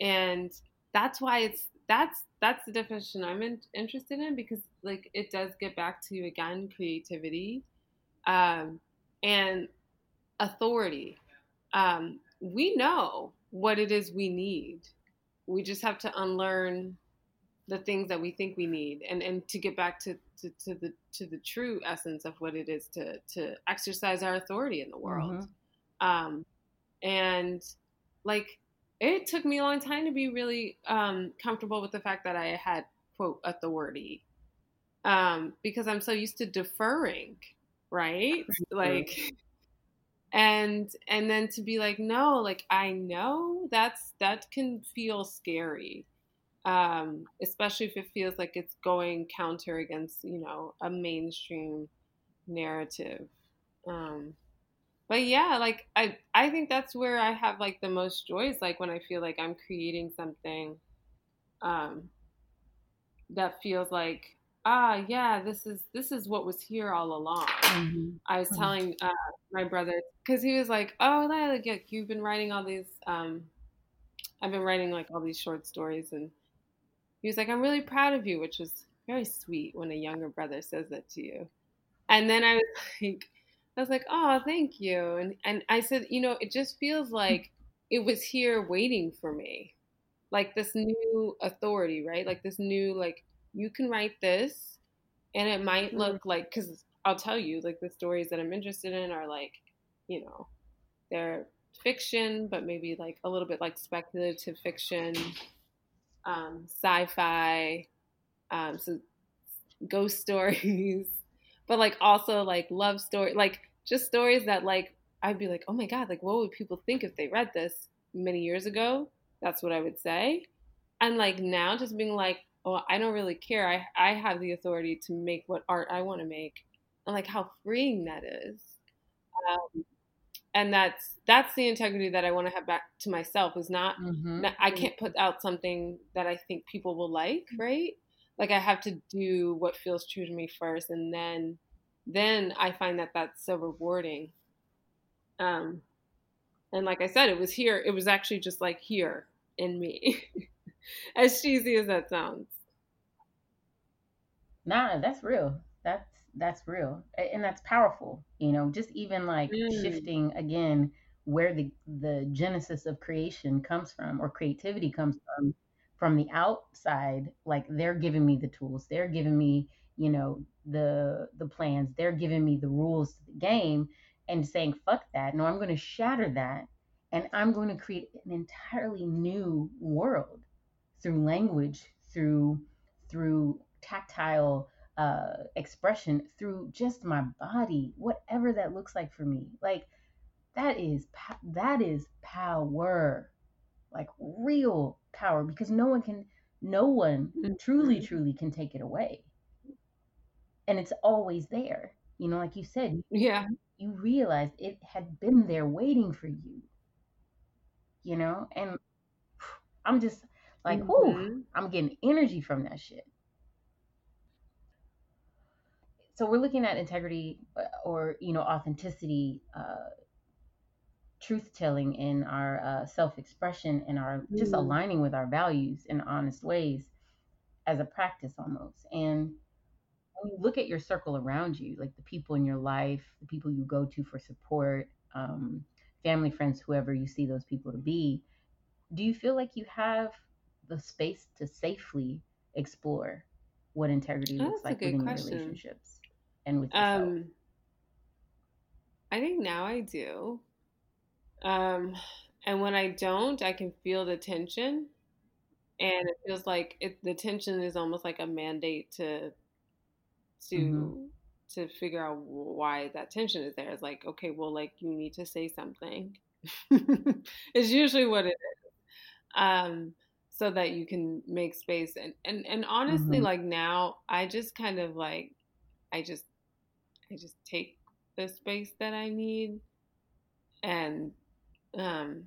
and that's why it's that's that's the definition I'm in, interested in because like it does get back to again creativity um, and authority. Um, we know what it is we need. we just have to unlearn the things that we think we need and and to get back to, to, to the to the true essence of what it is to to exercise our authority in the world mm-hmm. um and like it took me a long time to be really um comfortable with the fact that i had quote authority um because i'm so used to deferring right like and and then to be like no like i know that's that can feel scary. Um, especially if it feels like it's going counter against you know a mainstream narrative. Um, but yeah like i i think that's where i have like the most joy is like when i feel like i'm creating something um, that feels like ah yeah this is this is what was here all along mm-hmm. i was mm-hmm. telling uh, my brother because he was like oh like you've been writing all these um, i've been writing like all these short stories and he was like, I'm really proud of you, which was very sweet when a younger brother says that to you. And then I was like, I was like, oh, thank you. And and I said, you know, it just feels like it was here waiting for me. Like this new authority, right? Like this new, like, you can write this and it might mm-hmm. look like, because I'll tell you, like, the stories that I'm interested in are like, you know, they're fiction, but maybe like a little bit like speculative fiction um, sci-fi, um, so ghost stories, but like also like love story, like just stories that like I'd be like, oh my god, like what would people think if they read this many years ago? That's what I would say. And like now, just being like, oh, I don't really care. I I have the authority to make what art I want to make, and like how freeing that is. Um, and that's that's the integrity that I want to have back to myself is not, mm-hmm. not, I can't put out something that I think people will like, right? Like I have to do what feels true to me first and then then I find that that's so rewarding. Um and like I said it was here it was actually just like here in me. as cheesy as that sounds. Nah, that's real. That's that's real and that's powerful you know just even like mm. shifting again where the the genesis of creation comes from or creativity comes from from the outside like they're giving me the tools they're giving me you know the the plans they're giving me the rules to the game and saying fuck that no i'm going to shatter that and i'm going to create an entirely new world through language through through tactile uh, expression through just my body, whatever that looks like for me. Like that is that is power, like real power, because no one can, no one truly, mm-hmm. truly can take it away, and it's always there. You know, like you said, yeah, you realized it had been there waiting for you. You know, and I'm just like, mm-hmm. whoo, I'm getting energy from that shit. So we're looking at integrity uh, or you know authenticity uh, truth telling in our uh, self expression and our mm. just aligning with our values in honest ways as a practice almost and when you look at your circle around you like the people in your life the people you go to for support um, family friends whoever you see those people to be do you feel like you have the space to safely explore what integrity looks like within question. your relationships and with yourself? Um, I think now I do. Um, and when I don't, I can feel the tension, and it feels like it, the tension is almost like a mandate to to mm-hmm. to figure out why that tension is there. It's like, okay, well, like you need to say something. it's usually what it is. Um, so that you can make space and and and honestly, mm-hmm. like now, I just kind of like I just I just take the space that I need and um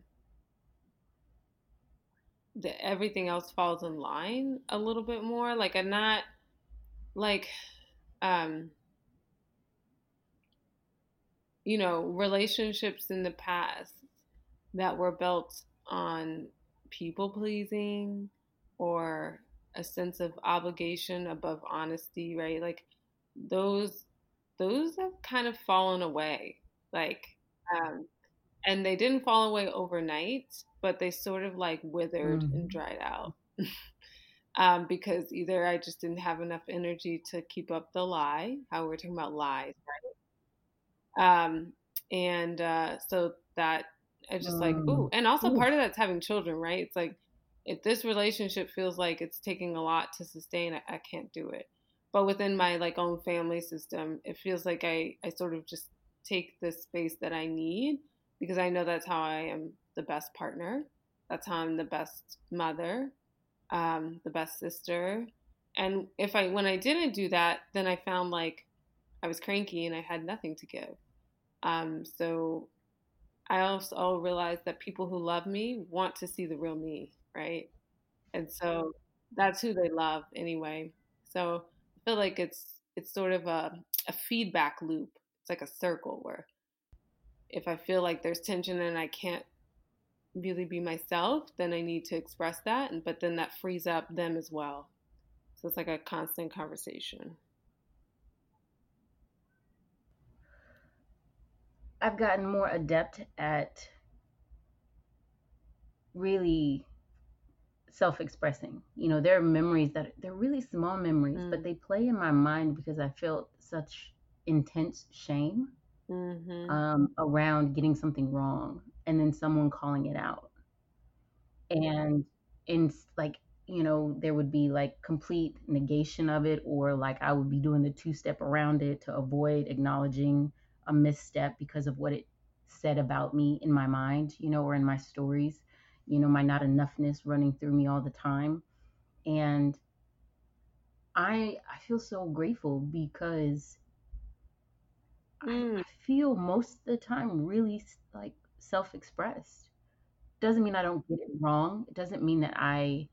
the everything else falls in line a little bit more. Like I'm not like um you know relationships in the past that were built on people pleasing or a sense of obligation above honesty right? Like those those have kind of fallen away. Like, um, and they didn't fall away overnight, but they sort of like withered mm-hmm. and dried out. um, because either I just didn't have enough energy to keep up the lie, how we're talking about lies, right? Um, and uh, so that I just mm. like, ooh, and also ooh. part of that's having children, right? It's like if this relationship feels like it's taking a lot to sustain, I, I can't do it. But within my like own family system, it feels like I I sort of just take the space that I need because I know that's how I am the best partner. That's how I'm the best mother, um, the best sister. And if I, when I didn't do that, then I found like I was cranky and I had nothing to give. Um, so I also realized that people who love me want to see the real me, right? And so that's who they love anyway. So I feel like it's it's sort of a, a feedback loop. It's like a circle where if I feel like there's tension and I can't really be myself, then I need to express that. And but then that frees up them as well. So it's like a constant conversation. I've gotten more adept at really self-expressing. You know, there are memories that they're really small memories, mm. but they play in my mind because I felt such intense shame mm-hmm. um, around getting something wrong and then someone calling it out. And in like, you know, there would be like complete negation of it, or like I would be doing the two step around it to avoid acknowledging a misstep because of what it said about me in my mind, you know, or in my stories, you know, my not enoughness running through me all the time. And I I feel so grateful because mm. I, feel most of the time really like self-expressed. Doesn't mean I don't get it wrong. It doesn't mean that I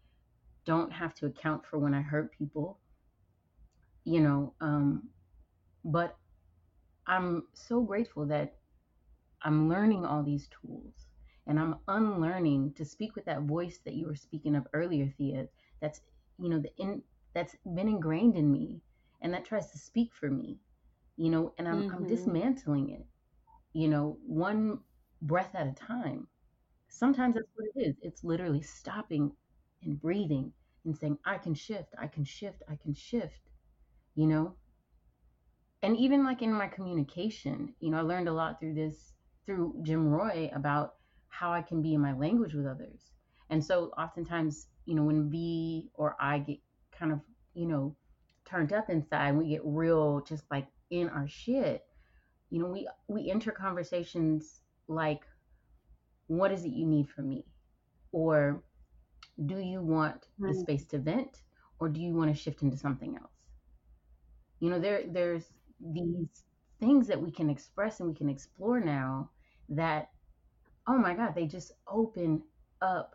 don't have to account for when I hurt people. You know, um, but I'm so grateful that I'm learning all these tools and I'm unlearning to speak with that voice that you were speaking of earlier, Thea. That's you know the in that's been ingrained in me and that tries to speak for me you know, and I'm, mm-hmm. I'm dismantling it, you know, one breath at a time. Sometimes that's what it is. It's literally stopping and breathing and saying, I can shift, I can shift, I can shift, you know? And even like in my communication, you know, I learned a lot through this, through Jim Roy about how I can be in my language with others. And so oftentimes, you know, when V or I get kind of, you know, turned up inside, we get real, just like in our shit, you know, we we enter conversations like, what is it you need from me? Or do you want the mm. space to vent or do you want to shift into something else? You know, there there's these things that we can express and we can explore now that oh my god, they just open up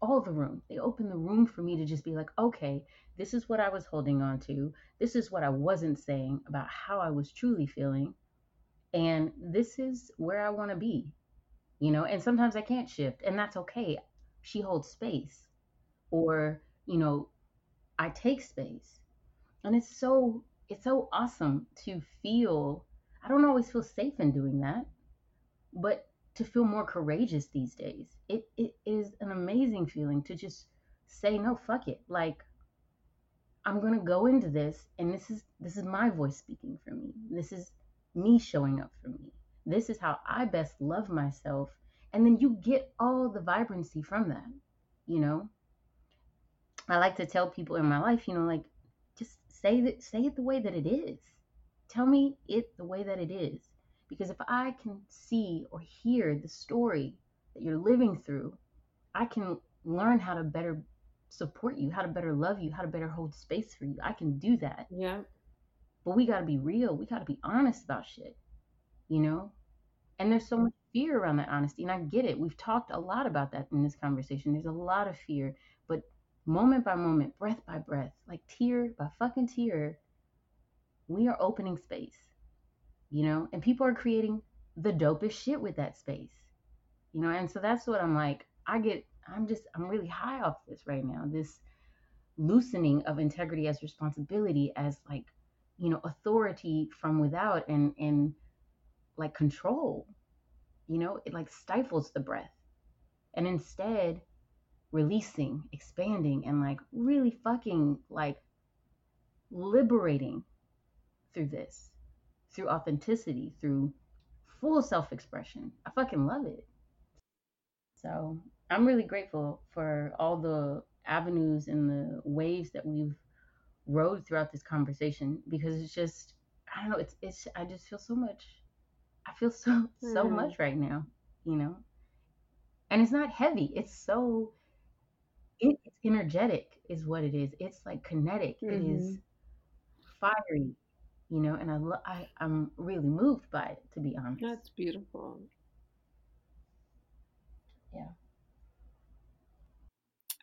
all the room. They open the room for me to just be like, okay, this is what I was holding on to. This is what I wasn't saying about how I was truly feeling. And this is where I want to be, you know, and sometimes I can't shift, and that's okay. She holds space, or, you know, I take space. And it's so, it's so awesome to feel, I don't always feel safe in doing that, but to feel more courageous these days. It it is an amazing feeling to just say no, fuck it. Like I'm going to go into this and this is this is my voice speaking for me. This is me showing up for me. This is how I best love myself and then you get all the vibrancy from that, you know? I like to tell people in my life, you know, like just say that say it the way that it is. Tell me it the way that it is because if I can see or hear the story that you're living through, I can learn how to better support you, how to better love you, how to better hold space for you. I can do that. Yeah. But we got to be real. We got to be honest about shit, you know? And there's so much fear around that honesty. And I get it. We've talked a lot about that in this conversation. There's a lot of fear. But moment by moment, breath by breath, like tear by fucking tear, we are opening space you know, and people are creating the dopest shit with that space, you know, and so that's what I'm like. I get, I'm just, I'm really high off this right now. This loosening of integrity as responsibility, as like, you know, authority from without and, and like control, you know, it like stifles the breath. And instead, releasing, expanding, and like really fucking like liberating through this, through authenticity, through full self expression. I fucking love it. So I'm really grateful for all the avenues and the waves that we've rode throughout this conversation because it's just I don't know, it's it's I just feel so much I feel so so mm. much right now, you know. And it's not heavy. It's so it, it's energetic is what it is. It's like kinetic. Mm-hmm. It is mm-hmm. fiery, you know, and I, lo- I I'm really moved by it to be honest. That's beautiful. Yeah.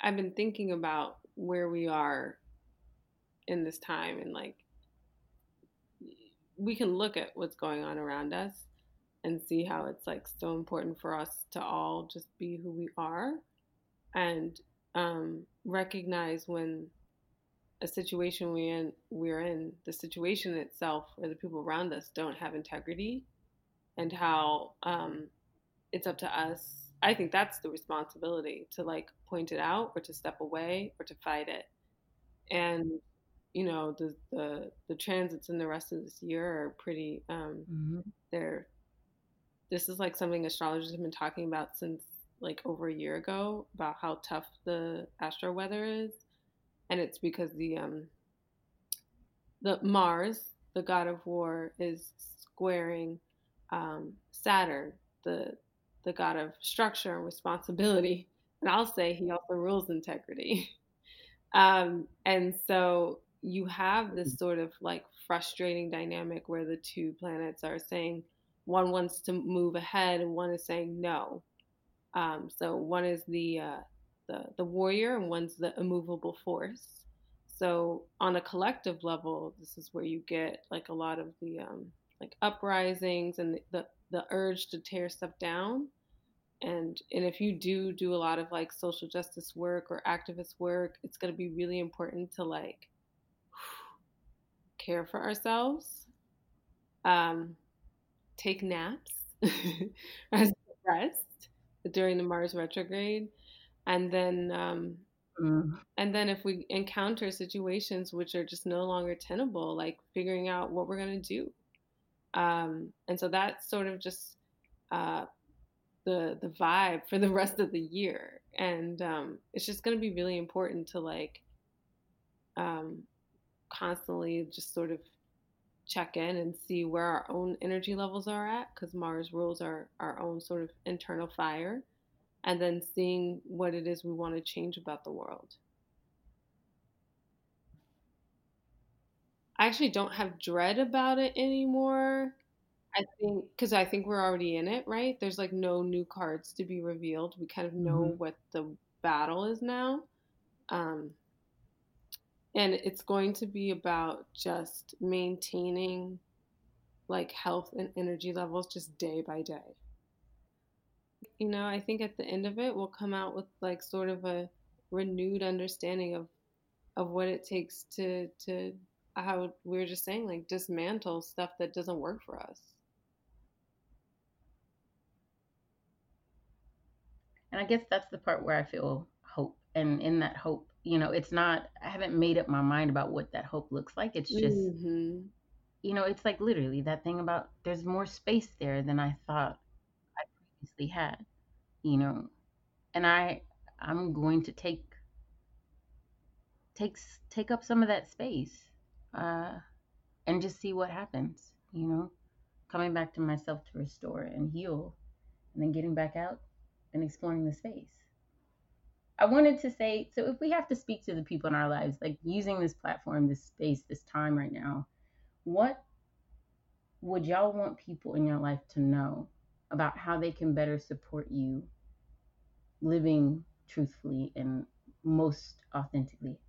I've been thinking about where we are in this time and like we can look at what's going on around us and see how it's like so important for us to all just be who we are and um, recognize when a situation we in we're in the situation itself or the people around us don't have integrity and how um, it's up to us. I think that's the responsibility to like point it out or to step away or to fight it. And you know the the the transits in the rest of this year are pretty um mm-hmm. they're this is like something astrologers have been talking about since like over a year ago about how tough the astro weather is and it's because the um the mars the god of war is squaring um saturn the the god of structure and responsibility and i'll say he also rules integrity um and so you have this mm. sort of like frustrating dynamic where the two planets are saying one wants to move ahead and one is saying no. Um, so one is the, uh, the the warrior and one's the immovable force. So on a collective level, this is where you get like a lot of the um, like uprisings and the, the the urge to tear stuff down. And and if you do do a lot of like social justice work or activist work, it's going to be really important to like care for ourselves, um, take naps, as rest during the Mars retrograde, and then um, mm. and then if we encounter situations which are just no longer tenable, like figuring out what we're going to do. Um, and so that's sort of just uh, the the vibe for the rest of the year, and um, it's just going to be really important to like um, constantly just sort of check in and see where our own energy levels are at because Mars rules our, our own sort of internal fire and then seeing what it is we want to change about the world. I actually don't have dread about it anymore. I think because I think we're already in it, right? There's like no new cards to be revealed. We kind of know mm-hmm. what the battle is now. Um, and it's going to be about just maintaining like health and energy levels just day by day you know i think at the end of it we'll come out with like sort of a renewed understanding of of what it takes to to how we are just saying like dismantle stuff that doesn't work for us and i guess that's the part where i feel hope and in that hope you know it's not i haven't made up my mind about what that hope looks like it's just mm-hmm. you know it's like literally that thing about there's more space there than i thought previously had you know and i i'm going to take takes take up some of that space uh and just see what happens you know? Coming back to myself to restore and heal and then getting back out and exploring the space. I wanted to say so if we have to speak to the people in our lives, like using this platform, this space, this time right now, what would y'all want people in your life to know about how they can better support you living truthfully and most authentically?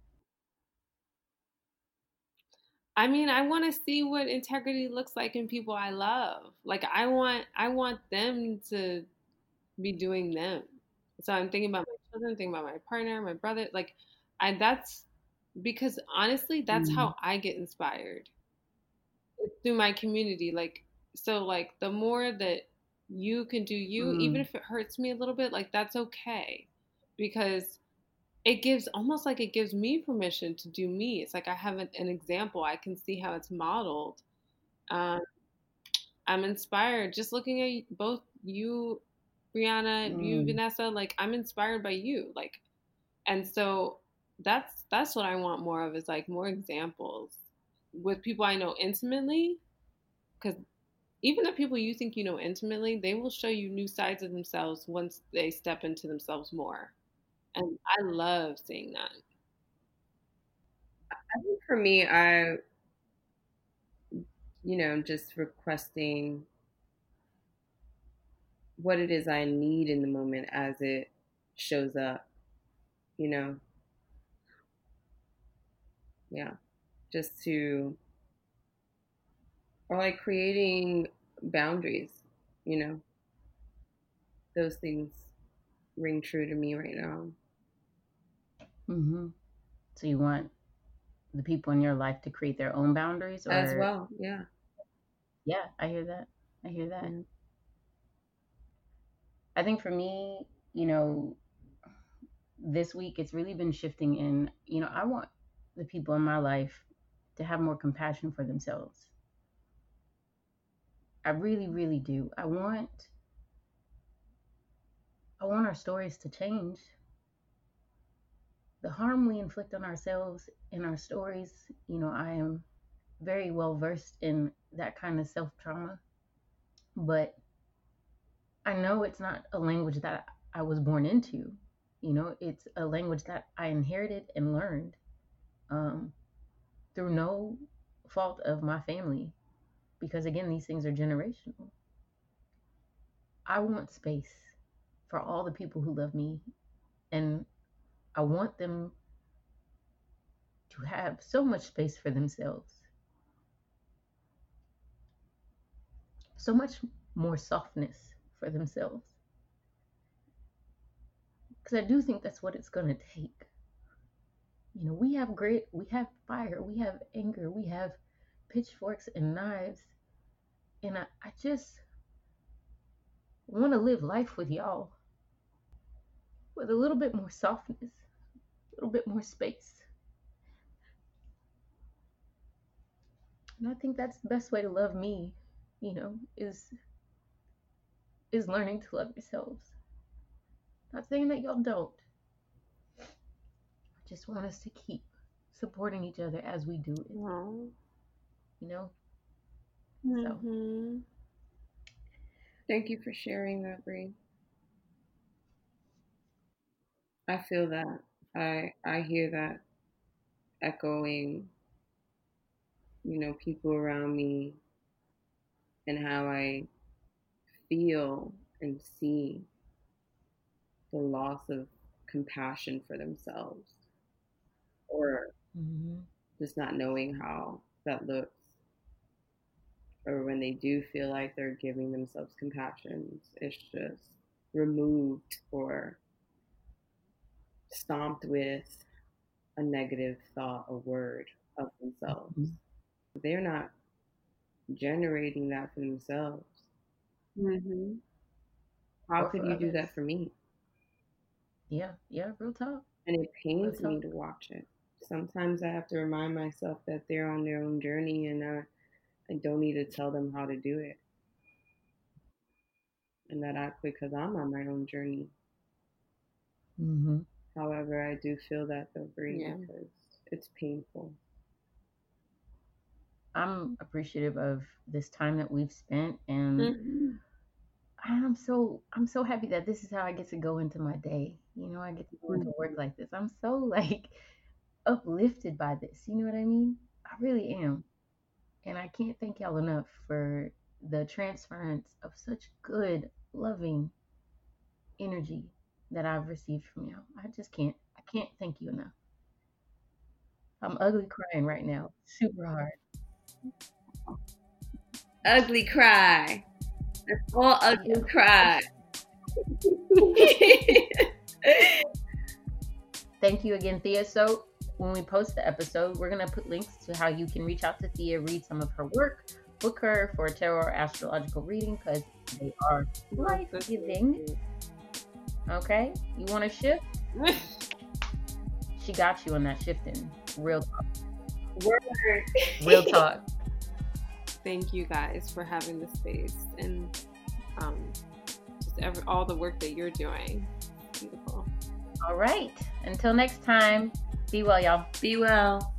I mean, I want to see what integrity looks like in people I love. Like I want I want them to be doing them. So I'm thinking about my children, thinking about my partner, my brother. Like, I that's because honestly, that's mm. how I get inspired It's through my community. Like, so like the more that you can do you, mm. even if it hurts me a little bit, like that's okay. Because it gives almost like it gives me permission to do me. It's like I have an, an example. I can see how it's modeled. Um, I'm inspired just looking at both you, Brianna, mm. you, Vanessa. Like I'm inspired by you. Like, and so that's that's what I want more of is like more examples with people I know intimately, because even the people you think you know intimately, they will show you new sides of themselves once they step into themselves more. And I love seeing that. I think for me, I, you know, just requesting what it is I need in the moment as it shows up, you know. Yeah. Just to, or like creating boundaries, you know. Those things ring true to me right now. Mm-hmm. So you want the people in your life to create their own boundaries, or... as well? Yeah. Yeah, I hear that. I hear that. Mm-hmm. I think for me, you know, this week it's really been shifting in. You know, I want the people in my life to have more compassion for themselves. I really, really do. I want I want our stories to change the harm we inflict on ourselves in our stories, you know, I am very well versed in that kind of self trauma, but I know it's not a language that I was born into. You know, it's a language that I inherited and learned um, through no fault of my family, because again, these things are generational. I want space for all the people who love me and I want them to have so much space for themselves. So much more softness for themselves. Because I do think that's what it's going to take. You know, we have grit, we have fire, we have anger, we have pitchforks and knives. And I, I just want to live life with y'all with a little bit more softness a little bit more space. And I think that's the best way to love me, you know, is is learning to love yourselves. Not saying that y'all don't. I just want us to keep supporting each other as we do it. You know? Mm-hmm. So. Thank you for sharing that, Bree. I feel that. I I hear that echoing, you know, people around me and how I feel and see the loss of compassion for themselves or mm-hmm. just not knowing how that looks or when they do feel like they're giving themselves compassion it's just removed or stomped with a negative thought or word of themselves. Mm-hmm. They're not generating that for themselves. Mm-hmm. How or could you others. do that for me? Yeah, yeah, real talk. And it pains me to watch it. Sometimes I have to remind myself that they're on their own journey and I, I don't need to tell them how to do it. And that I, quit because I'm on my own journey. Mm-hmm. However, I do feel that though, Bree, yeah. because it's painful. I'm appreciative of this time that we've spent and mm-hmm. I'm so I'm so happy that this is how I get to go into my day. You know, I get to go into work mm-hmm. like this. I'm so like uplifted by this. You know what I mean? I really am. And I can't thank y'all enough for the transference of such good, loving energy that I've received from y'all. I just can't I can't thank you enough. I'm ugly crying right now. Super hard. Ugly cry. It's all ugly yeah. cry. Thank you again, Thea. So when we post the episode, we're gonna put links to how you can reach out to Thea, read some of her work, book her for a tarot or astrological reading, because They are life giving. Okay, you want to shift? she got you on that shifting. Real talk. Word. Real talk. Thank you guys for having the space and um, just every, all the work that you're doing. Beautiful. All right. Until next time, be well, y'all. Be well.